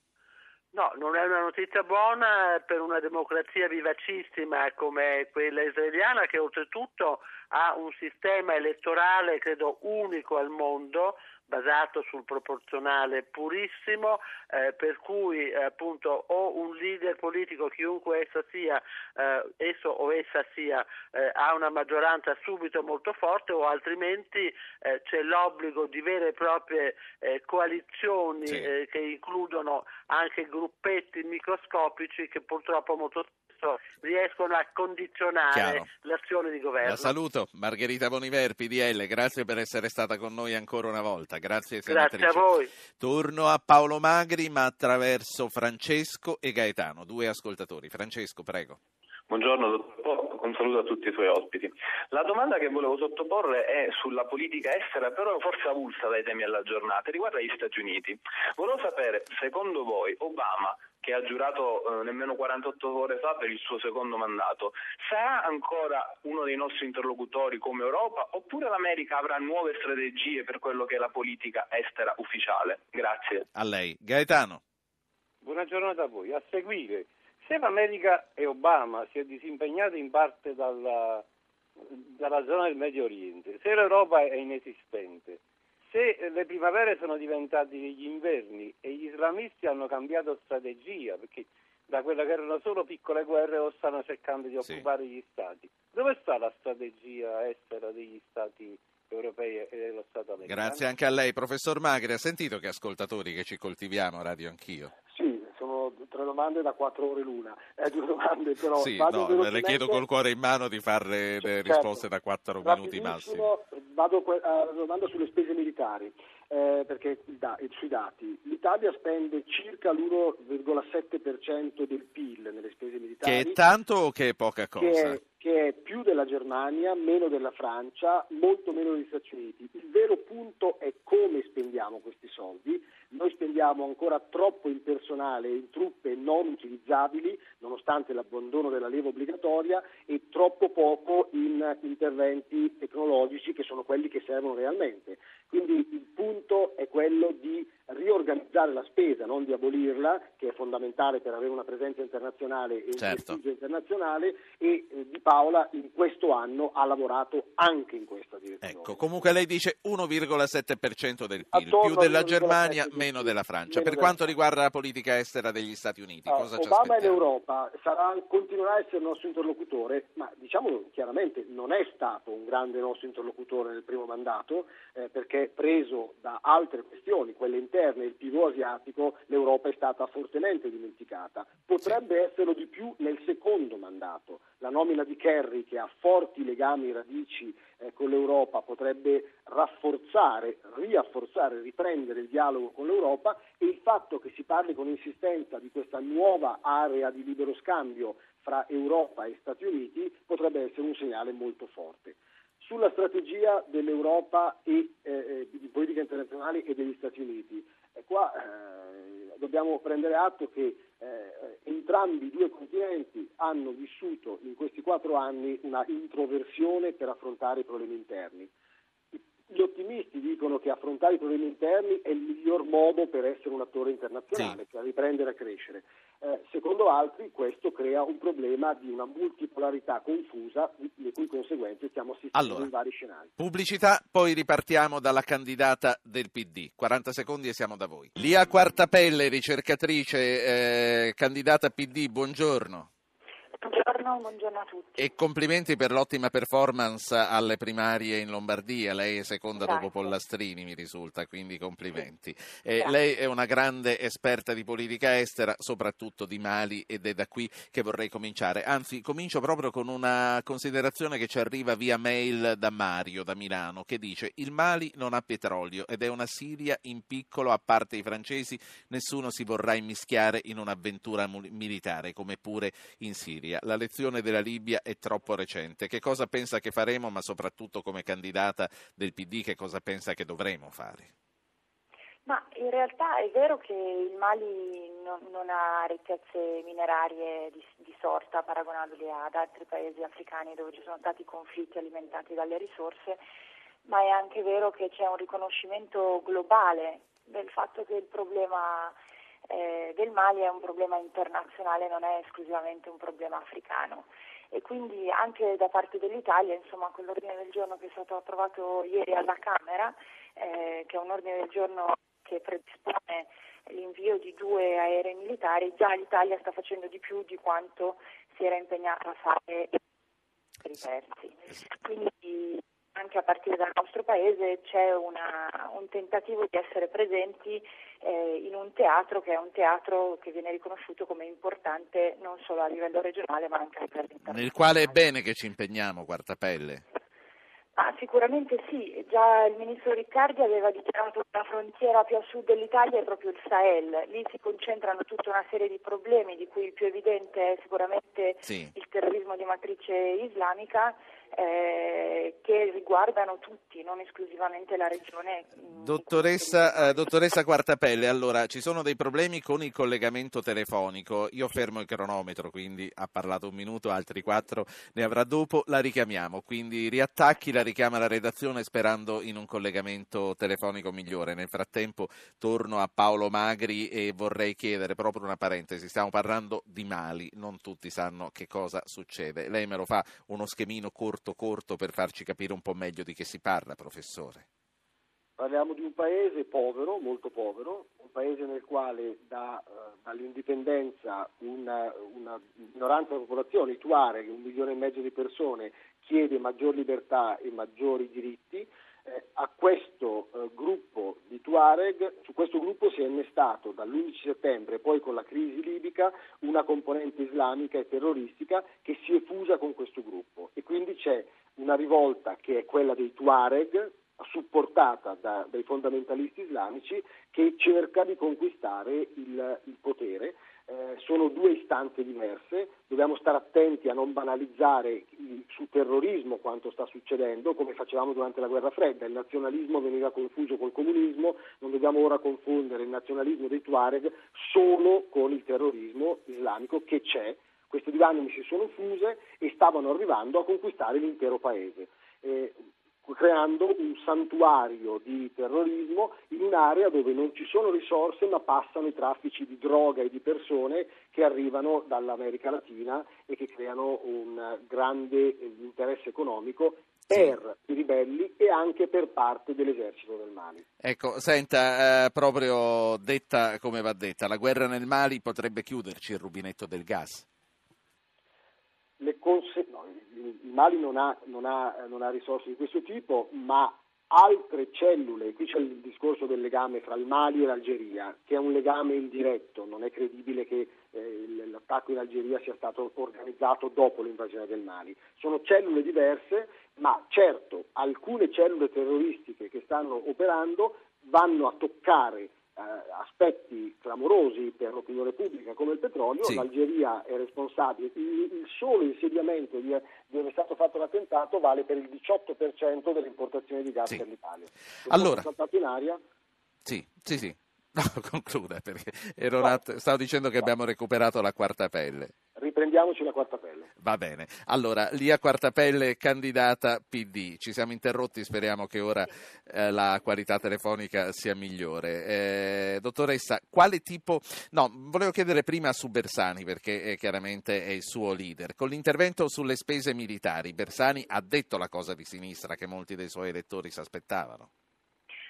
Speaker 7: No, non è una notizia buona per una democrazia vivacissima come quella israeliana che oltretutto ha un sistema elettorale credo unico al mondo basato sul proporzionale purissimo, eh, per cui eh, appunto o un leader politico, chiunque esso sia, eh, esso o essa sia, eh, ha una maggioranza subito molto forte o altrimenti eh, c'è l'obbligo di vere e proprie eh, coalizioni sì. che includono anche gruppetti microscopici che purtroppo molto spesso riescono a condizionare Chiaro. l'azione di governo.
Speaker 1: La saluto, Margherita Boniver, PDL, grazie per essere stata con noi ancora una volta. Grazie senatrice.
Speaker 7: Grazie a voi.
Speaker 1: Torno a Paolo Magri, ma attraverso Francesco e Gaetano, due ascoltatori. Francesco, prego.
Speaker 9: Buongiorno, dottor Po, un saluto a tutti i suoi ospiti. La domanda che volevo sottoporre è sulla politica estera, però forse avulsa dai temi alla giornata, riguarda gli Stati Uniti. Volevo sapere, secondo voi, Obama che ha giurato eh, nemmeno 48 ore fa per il suo secondo mandato, sarà ancora uno dei nostri interlocutori come Europa oppure l'America avrà nuove strategie per quello che è la politica estera ufficiale? Grazie.
Speaker 1: A lei. Gaetano.
Speaker 10: Buona giornata a voi. A seguire se l'America e Obama si è disimpegnato in parte dalla, dalla zona del Medio Oriente, se l'Europa è inesistente, se le primavere sono diventate degli inverni e gli islamisti hanno cambiato strategia, perché da quelle che erano solo piccole guerre o stanno cercando di occupare sì. gli stati, dove sta la strategia estera degli stati europei e dello Stato americano?
Speaker 1: Grazie anche a lei, professor Magri. Ha sentito che ascoltatori che ci coltiviamo, radio anch'io?
Speaker 5: Sì, sono tre domande da quattro ore l'una, eh, due domande però.
Speaker 1: Sì, no, le chiedo col cuore in mano di fare le certo. risposte da quattro minuti massimo.
Speaker 5: Vado alla domanda sulle spese militari, eh, perché da, sui dati. L'Italia spende circa l'1,7% del PIL nelle spese militari.
Speaker 1: Che è tanto o che è poca cosa?
Speaker 5: Che è, che è più della Germania, meno della Francia, molto meno degli Stati Uniti. Il vero punto è come spendiamo questi soldi noi spendiamo ancora troppo in personale in truppe non utilizzabili, nonostante l'abbandono della leva obbligatoria, e troppo poco in interventi tecnologici che sono quelli che servono realmente. Quindi il punto è quello di riorganizzare la spesa, non di abolirla, che è fondamentale per avere una presenza internazionale e un certo. prestigio internazionale, e eh, Di Paola in questo anno ha lavorato anche in questa direzione.
Speaker 1: Ecco, comunque lei dice 1,7% del PIL, Attorno più della Germania, meno della Francia. Meno per quanto Francia. riguarda la politica estera degli Stati Uniti,
Speaker 5: uh,
Speaker 1: cosa
Speaker 5: Obama
Speaker 1: ci aspettiamo?
Speaker 5: in Europa sarà, continuerà a essere il nostro interlocutore, ma diciamolo chiaramente, non è stato un grande nostro interlocutore nel primo mandato, eh, perché preso da altre questioni, quelle interne, il pivot asiatico, l'Europa è stata fortemente dimenticata. Potrebbe esserlo di più nel secondo mandato. La nomina di Kerry, che ha forti legami e radici eh, con l'Europa, potrebbe rafforzare, riafforzare, riprendere il dialogo con l'Europa e il fatto che si parli con insistenza di questa nuova area di libero scambio fra Europa e Stati Uniti potrebbe essere un segnale molto forte sulla strategia dell'Europa e eh, eh, di politica internazionale e degli Stati Uniti. E qua eh, dobbiamo prendere atto che eh, entrambi i due continenti hanno vissuto in questi quattro anni una introversione per affrontare i problemi interni. Gli ottimisti dicono che affrontare i problemi interni è il miglior modo per essere un attore internazionale, sì. per riprendere a crescere. Eh, secondo altri questo crea un problema di una multipolarità confusa, le cui conseguenze stiamo assistendo
Speaker 1: allora,
Speaker 5: in vari scenari.
Speaker 1: Pubblicità, poi ripartiamo dalla candidata del PD. 40 secondi e siamo da voi. Lia Quartapelle, ricercatrice, eh, candidata PD, buongiorno.
Speaker 11: Buongiorno, buongiorno, a tutti.
Speaker 1: E complimenti per l'ottima performance alle primarie in Lombardia. Lei è seconda Grazie. dopo Pollastrini, mi risulta, quindi complimenti. Sì. lei è una grande esperta di politica estera, soprattutto di Mali, ed è da qui che vorrei cominciare. Anzi, comincio proprio con una considerazione che ci arriva via mail da Mario, da Milano, che dice il Mali non ha petrolio ed è una Siria in piccolo, a parte i francesi, nessuno si vorrà immischiare in un'avventura militare, come pure in Siria. Siria. La lezione della Libia è troppo recente. Che cosa pensa che faremo, ma soprattutto come candidata del PD, che cosa pensa che dovremo fare?
Speaker 11: Ma in realtà è vero che il Mali non, non ha ricchezze minerarie di, di, sorta paragonabili ad altri paesi africani dove ci sono stati conflitti alimentati dalle risorse, ma è anche vero che c'è un riconoscimento globale del fatto che il problema eh, del Mali è un problema internazionale, non è esclusivamente un problema africano e quindi anche da parte dell'Italia, insomma, quell'ordine del giorno che è stato approvato ieri alla Camera, eh, che è un ordine del giorno che predispone l'invio di due aerei militari, già l'Italia sta facendo di più di quanto si era impegnata a fare per i terzi. Quindi anche a partire dal nostro paese c'è una, un tentativo di essere presenti eh, in un teatro che è un teatro che viene riconosciuto come importante non solo a livello regionale ma anche a livello internazionale.
Speaker 1: Nel quale è bene che ci impegniamo, Quartapelle.
Speaker 11: Ah, sicuramente sì, già il ministro Riccardi aveva dichiarato che la frontiera più a sud dell'Italia è proprio il Sahel, lì si concentrano tutta una serie di problemi di cui il più evidente è sicuramente sì. il terrorismo di matrice islamica eh, che riguardano tutti, non esclusivamente la regione.
Speaker 1: Dottoressa, eh, dottoressa Quartapelle, allora ci sono dei problemi con il collegamento telefonico, io fermo il cronometro, quindi ha parlato un minuto, altri quattro ne avrà dopo, la richiamiamo, quindi riattacchi, la richiama la redazione sperando in un collegamento telefonico migliore. Nel frattempo torno a Paolo Magri e vorrei chiedere proprio una parentesi, stiamo parlando di Mali, non tutti sanno che cosa succede. Lei me lo fa uno schemino corto corto per farci capire un po' meglio di che si parla, professore.
Speaker 5: Parliamo di un paese povero, molto povero, un paese nel quale da, uh, dall'indipendenza una, una minoranza della popolazione, i Tuareg, un milione e mezzo di persone, chiede maggior libertà e maggiori diritti. Eh, a questo eh, gruppo di Tuareg, su questo gruppo si è innestato dall'11 settembre, poi con la crisi libica, una componente islamica e terroristica che si è fusa con questo gruppo. E quindi c'è una rivolta che è quella dei Tuareg, supportata da, dai fondamentalisti islamici, che cerca di conquistare il, il potere eh, sono due istanze diverse, dobbiamo stare attenti a non banalizzare su terrorismo quanto sta succedendo, come facevamo durante la guerra fredda, il nazionalismo veniva confuso col comunismo, non dobbiamo ora confondere il nazionalismo dei Tuareg solo con il terrorismo islamico che c'è, queste due anime si sono fuse e stavano arrivando a conquistare l'intero paese. Eh, creando un santuario di terrorismo in un'area dove non ci sono risorse ma passano i traffici di droga e di persone che arrivano dall'America Latina e che creano un grande interesse economico per i ribelli e anche per parte dell'esercito del Mali.
Speaker 1: Ecco, senta, eh, proprio detta come va detta, la guerra nel Mali potrebbe chiuderci il rubinetto del gas?
Speaker 5: Conse- no, il Mali non ha, non, ha, non ha, risorse di questo tipo, ma altre cellule, qui c'è il discorso del legame fra il Mali e l'Algeria, che è un legame indiretto, non è credibile che eh, l'attacco in Algeria sia stato organizzato dopo l'invasione del Mali. Sono cellule diverse, ma certo alcune cellule terroristiche che stanno operando vanno a toccare aspetti clamorosi per l'opinione pubblica come il petrolio, sì. l'Algeria è responsabile, il, il solo insediamento di, dove è stato fatto l'attentato vale per il 18% delle importazioni di gas sì. per l'Italia.
Speaker 1: Allora,
Speaker 5: in aria?
Speaker 1: Sì, sì, sì. No, concluda perché ero no. stavo dicendo che abbiamo recuperato la quarta pelle
Speaker 5: riprendiamoci la quarta pelle.
Speaker 1: Va bene. Allora, Lia Quartapelle, candidata PD. Ci siamo interrotti, speriamo che ora eh, la qualità telefonica sia migliore. Eh, dottoressa, quale tipo... No, volevo chiedere prima su Bersani, perché eh, chiaramente è il suo leader. Con l'intervento sulle spese militari, Bersani ha detto la cosa di sinistra che molti dei suoi elettori si aspettavano.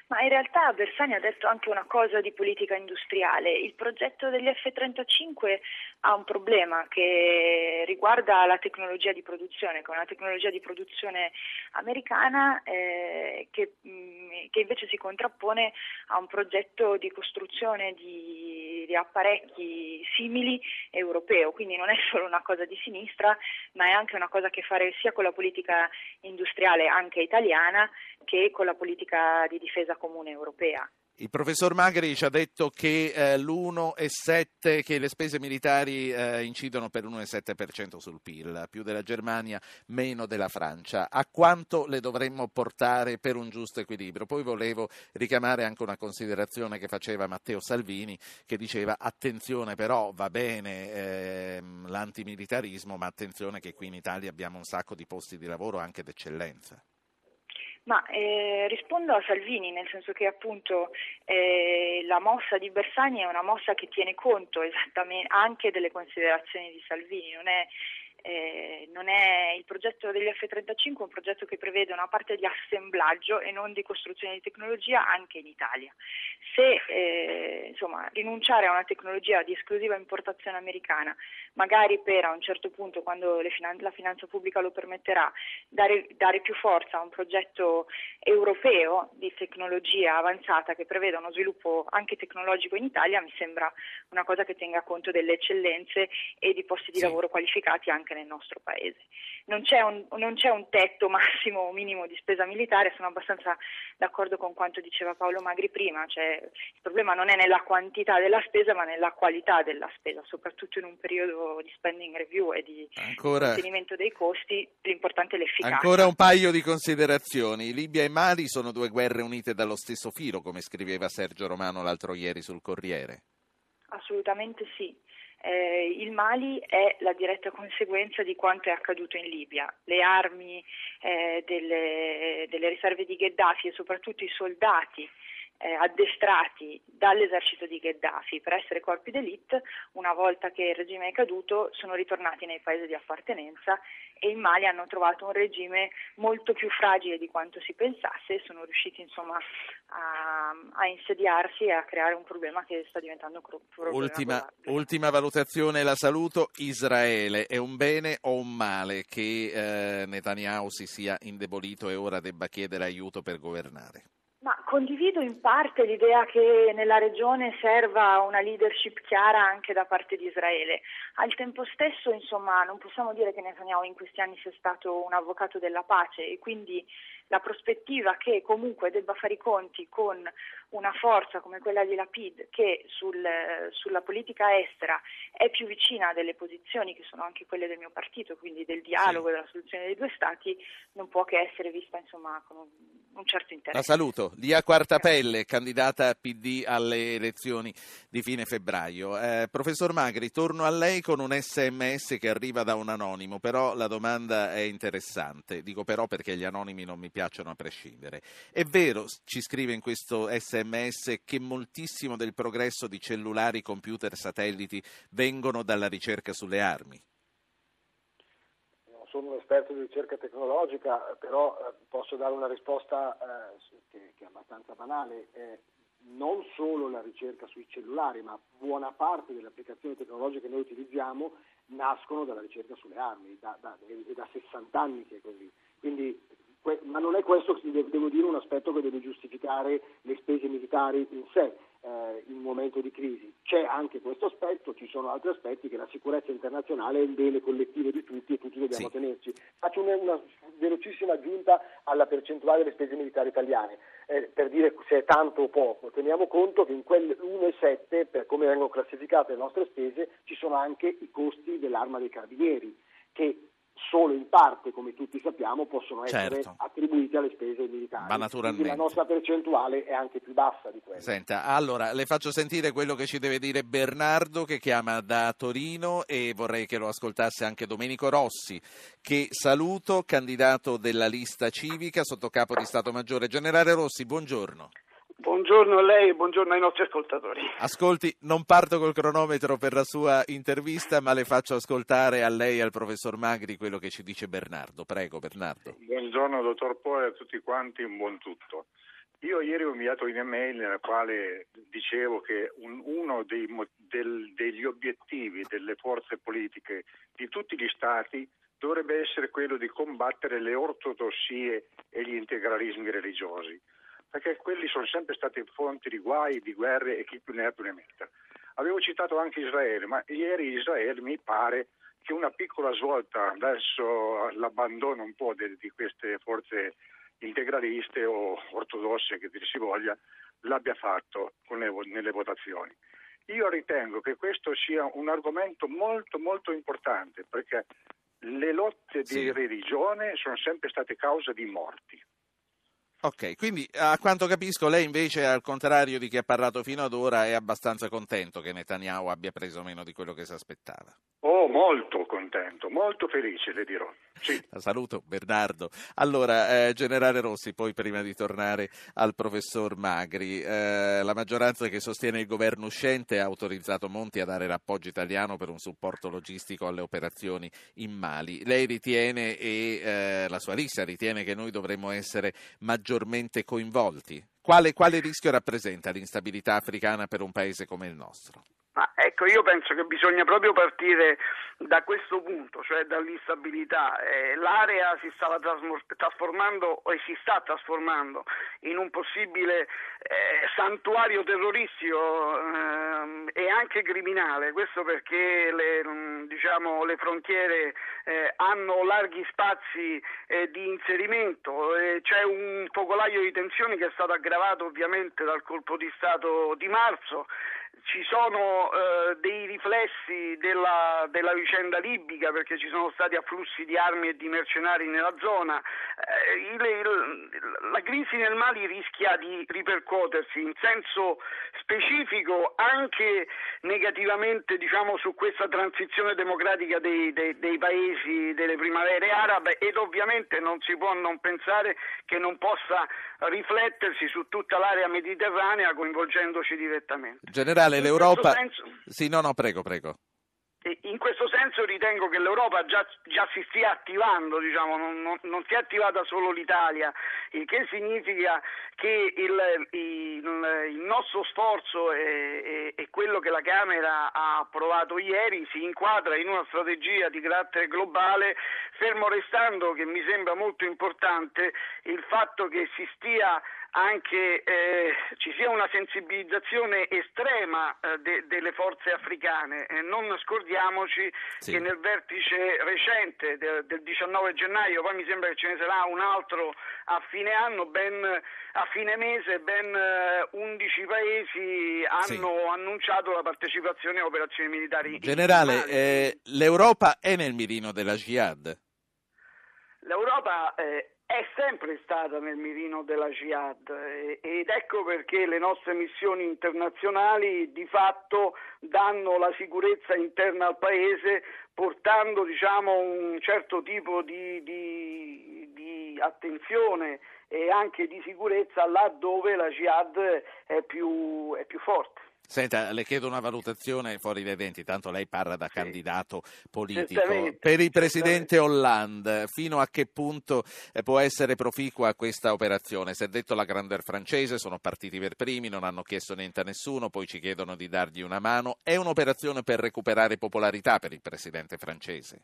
Speaker 11: Ma in realtà Bersani ha detto anche una cosa di politica industriale. Il progetto degli F-35 ha un problema che riguarda la tecnologia di produzione, che è una tecnologia di produzione americana eh, che, mm, che, invece si contrappone a un progetto di costruzione di, di apparecchi simili europeo. Quindi non è solo una cosa di sinistra, ma è anche una cosa che fare sia con la politica industriale anche italiana che con la politica di difesa comune europea.
Speaker 1: Il professor Magri ci ha detto che eh, l'1,7 che le spese militari eh, incidono per l'1,7% sul PIL, più della Germania, meno della Francia. A quanto le dovremmo portare per un giusto equilibrio? Poi volevo richiamare anche una considerazione che faceva Matteo Salvini, che diceva attenzione però va bene eh, l'antimilitarismo, ma attenzione che qui in Italia abbiamo un sacco di posti di lavoro anche d'eccellenza.
Speaker 11: Ma eh, rispondo a Salvini, nel senso che appunto eh, la mossa di Bersani è una mossa che tiene conto esattamente anche delle considerazioni di Salvini, non è eh, non è il progetto degli F-35 è un progetto che prevede una parte di assemblaggio e non di costruzione di tecnologia anche in Italia. Se eh, insomma, rinunciare a una tecnologia di esclusiva importazione americana, magari per a un certo punto, quando finan- la finanza pubblica lo permetterà, dare, dare più forza a un progetto europeo di tecnologia avanzata che preveda uno sviluppo anche tecnologico in Italia, mi sembra una cosa che tenga conto delle eccellenze e di posti di sì. lavoro qualificati anche nel nostro paese. Non c'è, un, non c'è un tetto massimo o minimo di spesa militare, sono abbastanza d'accordo con quanto diceva Paolo Magri prima, cioè, il problema non è nella quantità della spesa ma nella qualità della spesa, soprattutto in un periodo di spending review e di Ancora... contenimento dei costi, l'importante è l'efficacia.
Speaker 1: Ancora un paio di considerazioni. Libia e Mali sono due guerre unite dallo stesso filo, come scriveva Sergio Romano l'altro ieri sul Corriere.
Speaker 11: Assolutamente sì. Eh, il Mali è la diretta conseguenza di quanto è accaduto in Libia. Le armi eh, delle, delle riserve di Gheddafi e soprattutto i soldati eh, addestrati dall'esercito di Gheddafi per essere corpi d'elite, una volta che il regime è caduto, sono ritornati nei paesi di appartenenza e in Mali hanno trovato un regime molto più fragile di quanto si pensasse e sono riusciti insomma a, a insediarsi e a creare un problema che sta diventando un problema
Speaker 1: ultima, ultima valutazione, la saluto, Israele è un bene o un male che eh, Netanyahu si sia indebolito e ora debba chiedere aiuto per governare?
Speaker 11: Condivido in parte l'idea che nella regione serva una leadership chiara anche da parte di Israele. Al tempo stesso, insomma, non possiamo dire che Netanyahu in questi anni sia stato un avvocato della pace e quindi la prospettiva che comunque debba fare i conti con una forza come quella di Lapid che sul, sulla politica estera è più vicina delle posizioni che sono anche quelle del mio partito, quindi del dialogo e della soluzione dei due stati, non può che essere vista insomma, con un, un certo interesse.
Speaker 1: La saluto. Lia Quartapelle, candidata PD alle elezioni di fine febbraio. Eh, professor Magri, torno a lei con un sms che arriva da un anonimo, però la domanda è interessante. Dico però perché gli anonimi non mi piacciono a prescindere. È vero, ci scrive in questo sms, che moltissimo del progresso di cellulari, computer, satelliti vengono dalla ricerca sulle armi?
Speaker 5: Non sono un esperto di ricerca tecnologica, però eh, posso dare una risposta eh, che, è abbastanza banale. Non solo la ricerca sui cellulari, ma buona parte delle applicazioni tecnologiche che noi utilizziamo nascono dalla ricerca sulle armi, da, da, è da 60 anni che è così. Quindi ma non è questo, devo dire, un aspetto che deve giustificare le spese militari in sé eh, in un momento di crisi. C'è anche questo aspetto, ci sono altri aspetti che la sicurezza internazionale è un bene collettivo di tutti e tutti dobbiamo sì. tenerci. Faccio una, una, velocissima aggiunta alla percentuale delle spese militari italiane, eh, per dire se è tanto o poco. Teniamo conto che in quel 1,7 per come vengono classificate le nostre spese ci sono anche i costi dell'arma dei carabinieri che solo in parte, come tutti sappiamo, possono essere certo. attribuiti alle spese militari.
Speaker 1: Ma naturalmente.
Speaker 5: Quindi la nostra percentuale è anche più bassa di quella.
Speaker 1: Senta, allora le faccio sentire quello che ci deve dire Bernardo che chiama da Torino e vorrei che lo ascoltasse anche Domenico Rossi, che saluto, candidato della lista civica sotto capo di Stato Maggiore. Generale Rossi, buongiorno.
Speaker 12: Buongiorno a lei e buongiorno ai nostri ascoltatori.
Speaker 1: Ascolti, non parto col cronometro per la sua intervista, ma le faccio ascoltare a lei e al professor Magri quello che ci dice Bernardo. Prego, Bernardo.
Speaker 13: Buongiorno, dottor Poi, a tutti quanti, un buon tutto. Io ieri ho inviato un'email nella quale dicevo che un, uno dei, del, degli obiettivi delle forze politiche di tutti gli Stati dovrebbe essere quello di combattere le ortodossie e gli integralismi religiosi perché quelli sono sempre stati fonti di guai, di guerre e chi più ne ha più ne metta. Avevo citato anche Israele, ma ieri Israele mi pare che una piccola svolta verso l'abbandono un po' di, di queste forze integraliste o ortodosse che dir si voglia l'abbia fatto le, nelle votazioni. Io ritengo che questo sia un argomento molto molto importante perché le lotte sì. di religione sono sempre state causa di morti.
Speaker 1: Ok, quindi a quanto capisco lei invece, al contrario di chi ha parlato fino ad ora, è abbastanza contento che Netanyahu abbia preso meno di quello che si aspettava.
Speaker 13: Oh, molto contento, molto felice, le dirò. Sì.
Speaker 1: Saluto, Bernardo. Allora, eh, Generale Rossi, poi prima di tornare al professor Magri, eh, la maggioranza che sostiene il governo uscente ha autorizzato Monti a dare l'appoggio italiano per un supporto logistico alle operazioni in Mali. Lei ritiene e eh, la sua lista ritiene che noi dovremmo essere maggiormente coinvolti? Quale, quale rischio rappresenta l'instabilità africana per un paese come il nostro?
Speaker 12: Ma ecco, io penso che bisogna proprio partire da questo punto, cioè dall'instabilità. Eh, l'area si stava trasformando e si sta trasformando in un possibile eh, santuario terroristico eh, e anche criminale, questo perché le, diciamo, le frontiere eh, hanno larghi spazi eh, di inserimento, eh, c'è un focolaio di tensioni che è stato aggravato ovviamente dal colpo di Stato di marzo ci sono eh, dei riflessi della, della, vicenda libica perché ci sono stati afflussi di armi e di mercenari nella zona. Eh, il, il, la crisi nel Mali rischia di ripercuotersi in senso specifico anche negativamente diciamo, su questa transizione democratica dei, dei, dei paesi delle primavere arabe ed ovviamente non si può non pensare che non possa riflettersi su tutta l'area mediterranea coinvolgendoci direttamente.
Speaker 1: Generale, l'Europa... Senso... Sì, no, no, prego, prego.
Speaker 12: In questo senso ritengo che l'Europa già, già si stia attivando, diciamo, non, non, non, si è attivata solo l'Italia, il che significa che il, il, il nostro sforzo e, e, e, quello che la Camera ha approvato ieri si inquadra in una strategia di carattere globale, fermo restando che mi sembra molto importante il fatto che si stia anche eh, ci sia una sensibilizzazione estrema eh, de, delle forze africane. Eh, non scordiamoci sì. che nel vertice recente de, del 19 gennaio, poi mi sembra che ce ne sarà un altro a fine anno, ben, a fine mese, ben 11 eh, paesi hanno sì. annunciato la partecipazione a operazioni militari.
Speaker 1: Generale, eh, l'Europa è nel mirino della Jihad?
Speaker 12: L'Europa eh, è sempre stata nel mirino della Jihad ed ecco perché le nostre missioni internazionali di fatto danno la sicurezza interna al Paese portando diciamo, un certo tipo di, di, di attenzione e anche di sicurezza là dove la Jihad è più, è più forte.
Speaker 1: Senta, le chiedo una valutazione fuori dai denti, tanto lei parla da sì. candidato politico. Per il presidente Hollande, fino a che punto eh, può essere proficua questa operazione? Si è detto la grandeur francese, sono partiti per primi, non hanno chiesto niente a nessuno, poi ci chiedono di dargli una mano. È un'operazione per recuperare popolarità per il presidente francese?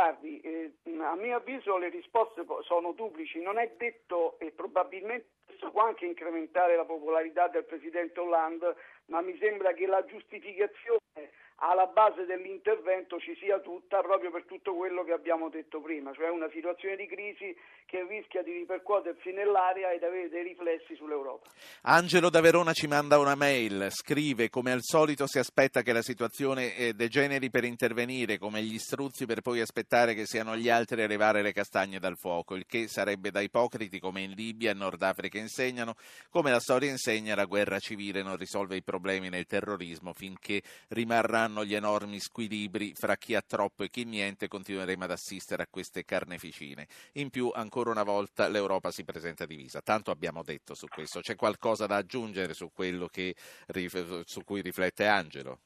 Speaker 12: Guardi, eh, a mio avviso le risposte sono duplici, non è detto e probabilmente questo può anche incrementare la popolarità del Presidente Hollande, ma mi sembra che la giustificazione alla base dell'intervento ci sia tutta proprio per tutto quello che abbiamo detto prima, cioè una situazione di crisi che rischia di ripercuotersi nell'area ed avere dei riflessi sull'Europa.
Speaker 1: Angelo da Verona ci manda una mail, scrive come al solito si aspetta che la situazione eh, degeneri per intervenire, come gli struzzi per poi aspettare che siano gli altri a levare le castagne dal fuoco, il che sarebbe da ipocriti come in Libia e Nord Africa insegnano, come la storia insegna la guerra civile non risolve i problemi nel terrorismo finché rimarranno saranno gli enormi squilibri fra chi ha troppo e chi niente, continueremo ad assistere a queste carneficine. In più, ancora una volta, l'Europa si presenta divisa. Tanto abbiamo detto su questo. C'è qualcosa da aggiungere su quello che, su cui riflette Angelo?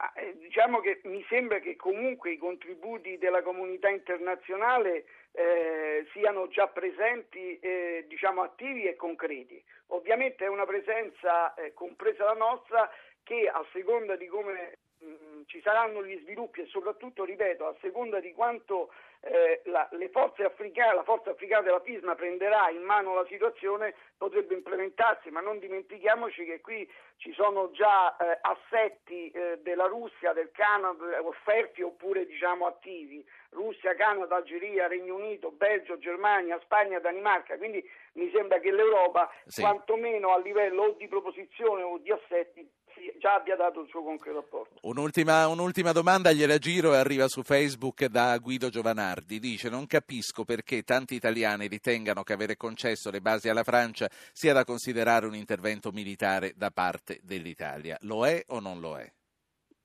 Speaker 12: Ah, eh, diciamo che mi sembra che comunque i contributi della comunità internazionale eh, siano già presenti, eh, diciamo attivi e concreti. Ovviamente è una presenza, eh, compresa la nostra, che a seconda di come mh, mm, ci saranno gli sviluppi e soprattutto, ripeto, a seconda di quanto eh, la, le forze africane, la forza africana della FISMA prenderà in mano la situazione, potrebbe implementarsi, ma non dimentichiamoci che qui ci sono già eh, assetti eh, della Russia, del Canada offerti oppure diciamo attivi, Russia, Canada, Algeria, Regno Unito, Belgio, Germania, Spagna, Danimarca, quindi mi sembra che l'Europa, sì. quantomeno a livello o di proposizione o di assetti, già abbia dato il suo concreto apporto.
Speaker 1: Un'ultima, un'ultima, domanda gliela giro e arriva su Facebook da Guido Giovanardi. Dice: Non capisco perché tanti italiani ritengano che avere concesso le basi alla Francia sia da considerare un intervento militare da parte dell'Italia. Lo è o non lo è?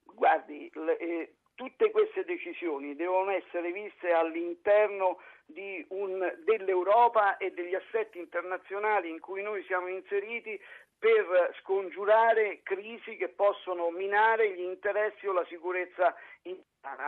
Speaker 12: Guardi, le, eh, tutte queste decisioni devono essere viste all'interno un, dell'Europa e degli assetti internazionali in cui noi siamo inseriti per scongiurare crisi che possono minare gli interessi o la sicurezza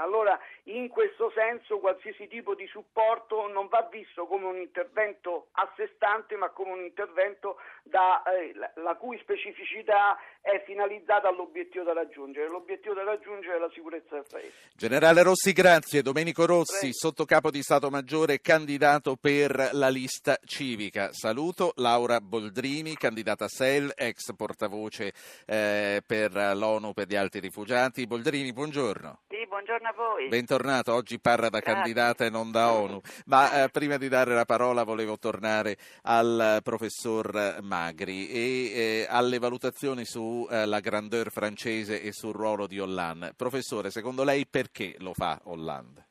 Speaker 12: Allora, in questo senso, qualsiasi tipo di supporto non va visto come un intervento a sé stante, ma come un intervento da, eh, la cui specificità è finalizzata all'obiettivo da raggiungere. L'obiettivo da raggiungere è la sicurezza del Paese.
Speaker 1: Generale Rossi, grazie. Domenico Rossi, sottocapo di Stato Maggiore, candidato per la lista civica. Saluto Laura Boldrini, candidata SEL ex portavoce eh, per l'ONU per gli altri rifugiati. Boldrini, buongiorno.
Speaker 14: Buongiorno a voi.
Speaker 1: Bentornato, oggi parla da
Speaker 14: Grazie.
Speaker 1: candidata e non da ONU. Ma eh, prima di dare la parola volevo tornare al professor Magri e eh, alle valutazioni sulla grandeur francese e sul ruolo di Hollande. Professore, secondo lei perché lo fa Hollande?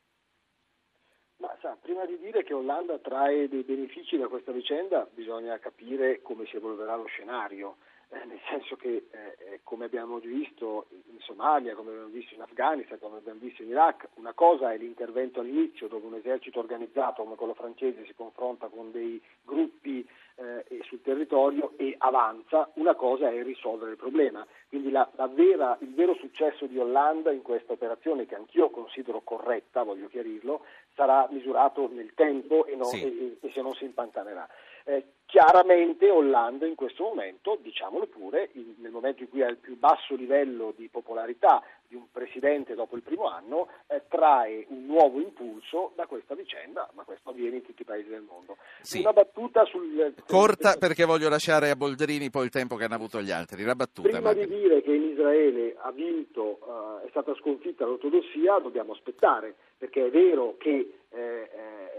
Speaker 5: Ma sa, prima di dire che Hollande trae dei benefici da questa vicenda bisogna capire come si evolverà lo scenario. Eh, nel senso che, eh, come abbiamo visto in Somalia, come abbiamo visto in Afghanistan, come abbiamo visto in Iraq, una cosa è l'intervento all'inizio dove un esercito organizzato come quello francese si confronta con dei gruppi eh, sul territorio e avanza, una cosa è risolvere il problema. Quindi la, la vera, il vero successo di Hollande in questa operazione, che anch'io considero corretta, voglio chiarirlo, sarà misurato nel tempo e, non,
Speaker 1: Sì.
Speaker 5: e- e se non si impantanerà. Eh, chiaramente Hollande in questo momento, diciamolo pure, in- nel momento in cui ha il più basso livello di popolarità di un presidente dopo il primo anno, eh, trae un nuovo impulso da questa vicenda, ma questo avviene in tutti i paesi del mondo.
Speaker 1: Sì.
Speaker 5: Una battuta sul...
Speaker 1: Corta perché voglio lasciare a Boldrini poi il tempo che hanno avuto gli altri. La battuta,
Speaker 5: Prima di
Speaker 1: Magri.
Speaker 5: dire che in Israele ha vinto, eh, è stata sconfitta l'ortodossia, dobbiamo aspettare, perché è vero che eh, eh,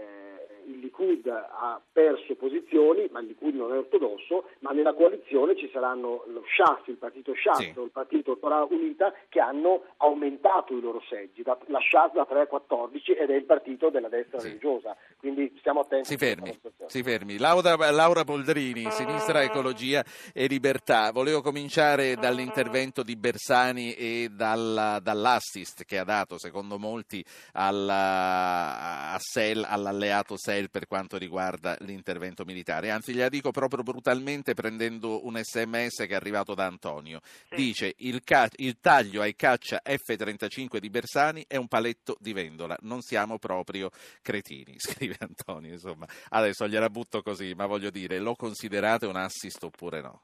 Speaker 5: il Likud ha perso posizioni, ma il Likud non è ortodosso, ma nella coalizione ci saranno lo Shas, il partito Shas,
Speaker 1: Sì.
Speaker 5: il partito Torah Unita, che hanno aumentato i loro seggi, da- la Shas da 3 a 14 ed è il partito della destra
Speaker 1: Sì.
Speaker 5: religiosa, quindi stiamo attenti.
Speaker 1: Si fermi, si fermi. Laura, Laura Boldrini, Sinistra Ecologia e Libertà. Volevo cominciare dall'intervento di Bersani e dalla- dall'assist che ha dato, secondo molti, alla- a Sel- all'alleato SEL per quanto riguarda l'intervento militare. Anzi, gliela dico proprio brutalmente prendendo un sms che è arrivato da Antonio. Dice il, ca- il taglio ai caccia F-35 di Bersani è un paletto di vendola, non siamo proprio cretini, scrive Antonio. Insomma, adesso gliela butto così, ma voglio dire, lo considerate un assist oppure no?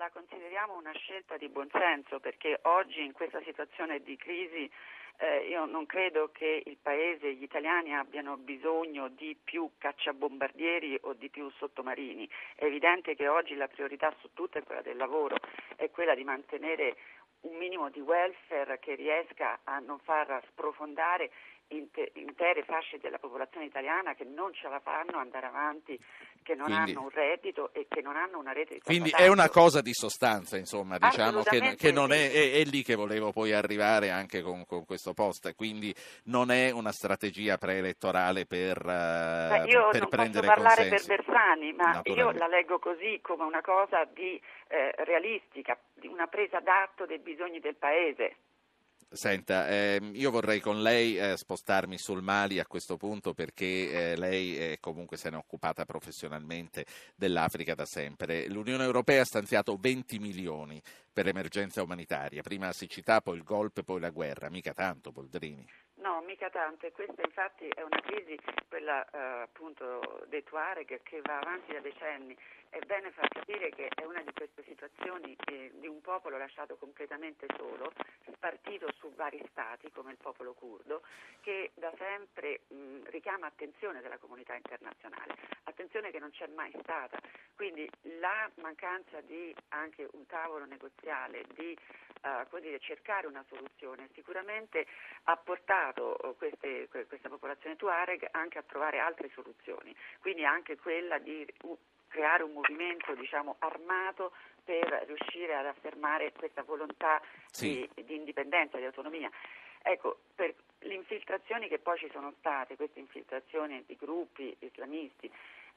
Speaker 14: La consideriamo una scelta di buonsenso perché oggi in questa situazione di crisi eh, io non credo che il Paese, gli italiani abbiano bisogno di più cacciabombardieri o di più sottomarini. È evidente che oggi la priorità su tutto è quella del lavoro, è quella di mantenere un minimo di welfare che riesca a non far sprofondare intere fasce della popolazione italiana che non ce la fanno andare avanti, che non
Speaker 1: Quindi-
Speaker 14: hanno un reddito e che non hanno una rete di
Speaker 1: Quindi è una cosa di sostanza, insomma, diciamo che, che non è, è, è lì che volevo poi arrivare anche con, con questo post, quindi non è una strategia preelettorale per,
Speaker 14: Beh, io
Speaker 1: per prendere
Speaker 14: parlare
Speaker 1: consensi.
Speaker 14: per Bersani, ma io la leggo così come una cosa di eh, realistica, di una presa d'atto dei bisogni del Paese.
Speaker 1: Senta, ehm, io vorrei con lei eh, spostarmi sul Mali a questo punto perché eh, lei eh, comunque se ne è occupata professionalmente dell'Africa da sempre. L'Unione Europea ha stanziato 20 milioni per emergenza umanitaria, prima la siccità, poi il golpe, poi la guerra, mica tanto Boldrini.
Speaker 14: No, mica tanto, questa infatti è una crisi, quella eh, appunto dei Tuareg, che va avanti da decenni. È bene far capire che è una di queste situazioni eh, di un popolo lasciato completamente solo, spartito su vari stati, come il popolo curdo, che da sempre mh, richiama attenzione della comunità internazionale, attenzione che non c'è mai stata. Quindi la mancanza di anche un tavolo negoziale, di eh, dire, cercare una soluzione, sicuramente ha portato eh, queste- que- questa popolazione Tuareg anche a trovare altre soluzioni, quindi anche quella di creare un movimento diciamo, armato per riuscire ad affermare questa volontà
Speaker 1: Sì.
Speaker 14: di, di indipendenza, di autonomia. Ecco, per le infiltrazioni che poi ci sono state, queste infiltrazioni di gruppi islamisti,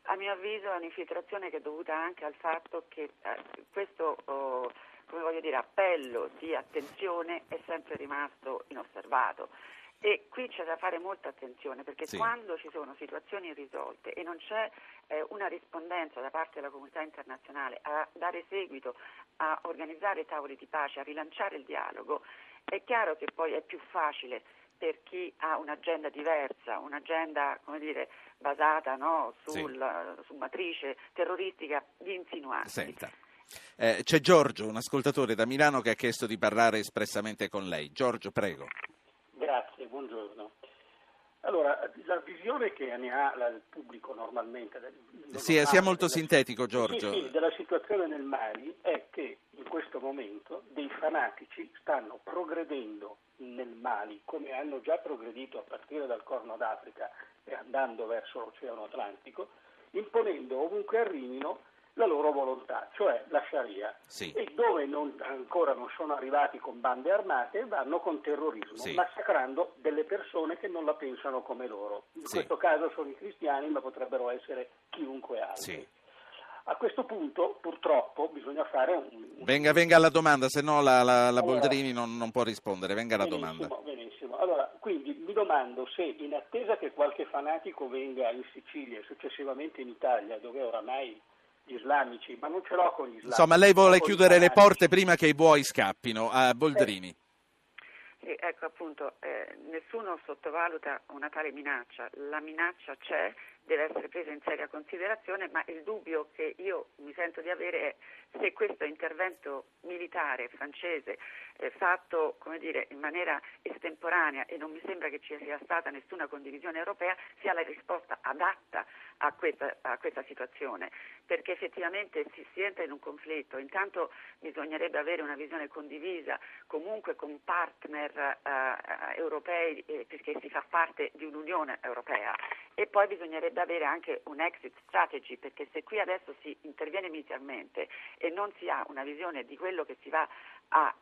Speaker 14: a mio avviso è un'infiltrazione che è dovuta anche al fatto che eh, questo oh, come voglio dire, appello di attenzione è sempre rimasto inosservato. E qui c'è da fare molta attenzione perché
Speaker 1: Sì.
Speaker 14: quando ci sono situazioni irrisolte e non c'è eh, una rispondenza da parte della comunità internazionale a dare seguito, a organizzare tavoli di pace, a rilanciare il dialogo, è chiaro che poi è più facile per chi ha un'agenda diversa, un'agenda come dire, basata no, sul- su matrice terroristica, di insinuarsi.
Speaker 1: Senta. Eh, c'è Giorgio, un ascoltatore da Milano che ha chiesto di parlare espressamente con lei. Giorgio, prego.
Speaker 15: Buongiorno. Allora, la visione che ne ha il pubblico normalmente...
Speaker 1: Sia, sia molto sintetico, Giorgio.
Speaker 15: Sì, sì, della situazione nel Mali è che in questo momento dei fanatici stanno progredendo nel Mali, come hanno già progredito a partire dal Corno d'Africa e andando verso l'Oceano Atlantico, imponendo ovunque arrivino la loro volontà, cioè la Sharia.
Speaker 1: Sì.
Speaker 15: E dove non, ancora non sono arrivati con bande armate, vanno con terrorismo,
Speaker 1: Sì.
Speaker 15: massacrando delle persone che non la pensano come loro. In
Speaker 1: Sì.
Speaker 15: questo caso sono i cristiani, ma potrebbero essere chiunque altro. A questo punto, purtroppo, bisogna fare un,
Speaker 1: Venga, venga alla domanda, se no la, la- la
Speaker 15: Allora-
Speaker 1: Boldrini non, non può rispondere. Venga alla domanda.
Speaker 15: Benissimo. Allora, quindi mi domando se in attesa che qualche fanatico venga in Sicilia e successivamente in Italia, dove oramai islamici, ma non ce l'ho con gli islamici.
Speaker 1: Insomma, lei vuole chiudere le porte prima che i buoi scappino. A Boldrini.
Speaker 14: Sì, ecco appunto, eh, nessuno sottovaluta una tale minaccia, la minaccia c'è, deve essere presa in seria considerazione, ma il dubbio che io mi sento di avere è se questo intervento militare francese eh, fatto dire, in maniera estemporanea e non mi sembra che ci sia stata nessuna condivisione europea sia la risposta adatta a questa, a questa situazione, perché effettivamente si, si entra in un conflitto, intanto bisognerebbe avere una visione condivisa comunque con partner eh, europei eh, perché si fa parte di un'Unione Europea. E poi bisognerebbe avere anche un exit strategy perché se qui adesso si interviene militarmente e non si ha una visione di quello che si va a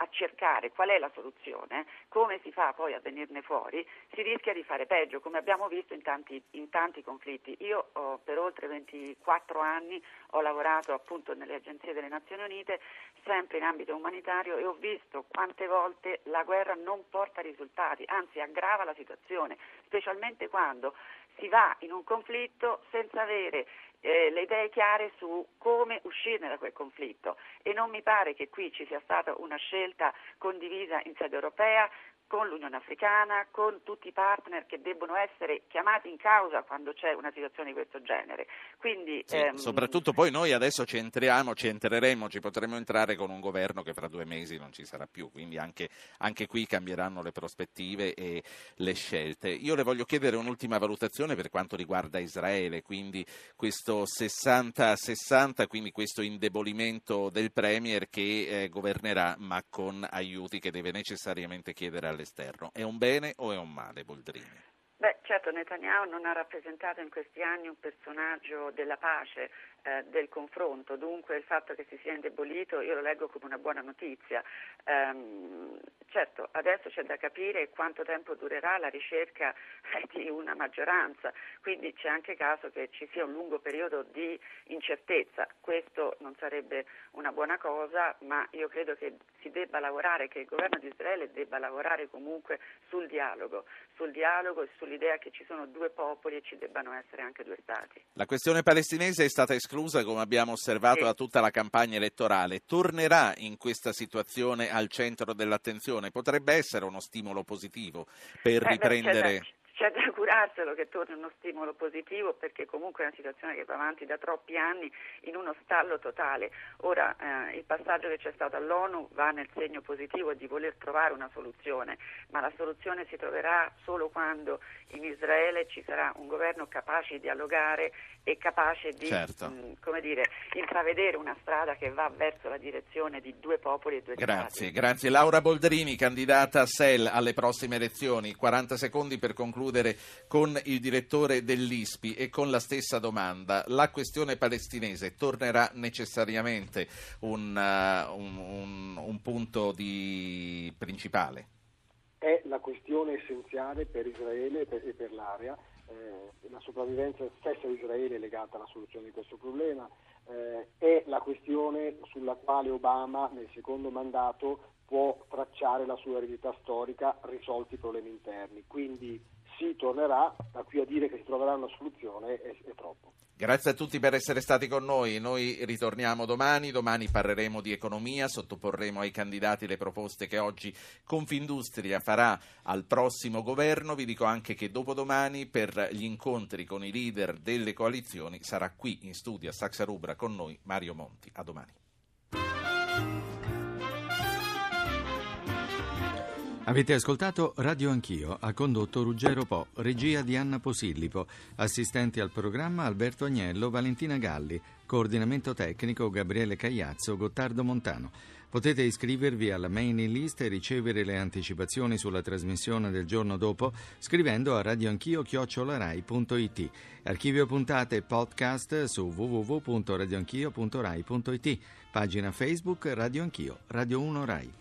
Speaker 14: a cercare qual è la soluzione, come si fa poi a venirne fuori, si rischia di fare peggio, come abbiamo visto in tanti, in tanti conflitti. Io ho, per oltre 24 anni ho lavorato appunto nelle agenzie delle Nazioni Unite, sempre in ambito umanitario e ho visto quante volte la guerra non porta risultati, anzi aggrava la situazione, specialmente quando si va in un conflitto senza avere eh, le idee chiare su come uscirne da quel conflitto. E non mi pare che qui ci sia stata una scelta condivisa in sede europea con l'Unione Africana, con tutti i partner che debbono essere chiamati in causa quando c'è una situazione di questo genere. Quindi,
Speaker 1: Sì,
Speaker 14: ehm,
Speaker 1: soprattutto poi noi adesso ci entriamo, ci entreremo, ci potremo entrare con un governo che fra due mesi non ci sarà più, quindi anche, anche qui cambieranno le prospettive e le scelte. Io le voglio chiedere un'ultima valutazione per quanto riguarda Israele, quindi questo 60-60, quindi questo indebolimento del Premier che eh, governerà ma con aiuti che deve necessariamente chiedere all'esterno. È un bene o è un male, Boldrini?
Speaker 14: Beh, certo, Netanyahu non ha rappresentato in questi anni un personaggio della pace, eh, del confronto, dunque il fatto che si sia indebolito io lo leggo come una buona notizia. Ehm, certo, adesso c'è da capire quanto tempo durerà la ricerca eh, di una maggioranza, quindi c'è anche caso che ci sia un lungo periodo di incertezza. Questo non sarebbe una buona cosa, ma io credo che si debba lavorare, che il governo di Israele debba lavorare comunque sul dialogo, sul dialogo e sull'idea che ci sono due popoli e ci debbano essere anche due stati.
Speaker 1: La questione palestinese è stata esclusa, come abbiamo osservato, da tutta la campagna elettorale. Tornerà in questa situazione al centro dell'attenzione? Potrebbe essere uno stimolo positivo per
Speaker 14: Eh,
Speaker 1: riprendere...
Speaker 14: c'è, da, augurarselo che torni uno stimolo positivo perché comunque è una situazione che va avanti da troppi anni in uno stallo totale. Ora eh, il passaggio che c'è stato all'ONU va nel segno positivo di voler trovare una soluzione, ma la soluzione si troverà solo quando in Israele ci sarà un governo capace di dialogare e capace di
Speaker 1: Certo.
Speaker 14: mh, come dire, intravedere una strada che va verso la direzione di due popoli e due stati.
Speaker 1: Grazie, grazie. Laura Boldrini, candidata a SEL alle prossime elezioni. 40 secondi per concludere con il direttore dell'ISPI e con la stessa domanda. La questione palestinese tornerà necessariamente un, uh, un- un- un punto di- principale?
Speaker 5: è la questione essenziale per Israele e per, e per l'area. Eh, la sopravvivenza stessa di Israele è legata alla soluzione di questo problema. Eh, è la questione sulla quale Obama nel secondo mandato può tracciare la sua eredità storica risolti i problemi interni. Quindi si tornerà, da qui a dire che si troverà una soluzione è, è troppo.
Speaker 1: Grazie a tutti per essere stati con noi. Noi ritorniamo domani. Domani parleremo di economia, sottoporremo ai candidati le proposte che oggi Confindustria farà al prossimo governo. Vi dico anche che dopodomani per gli incontri con i leader delle coalizioni sarà qui in studio a Saxa Rubra con noi Mario Monti. A domani.
Speaker 16: Avete ascoltato Radio Anch'io, ha condotto Ruggero Po, regia di Anna Posillipo, assistenti al programma Alberto Agnello, Valentina Galli, coordinamento tecnico Gabriele Cagliazzo, Gottardo Montano. Potete iscrivervi alla mailing list e ricevere le anticipazioni sulla trasmissione del giorno dopo scrivendo a radioanchio-rai.it. Archivio puntate e podcast su www.radioanchio.rai.it. Pagina Facebook Radio Anch'io, Radio 1 Rai.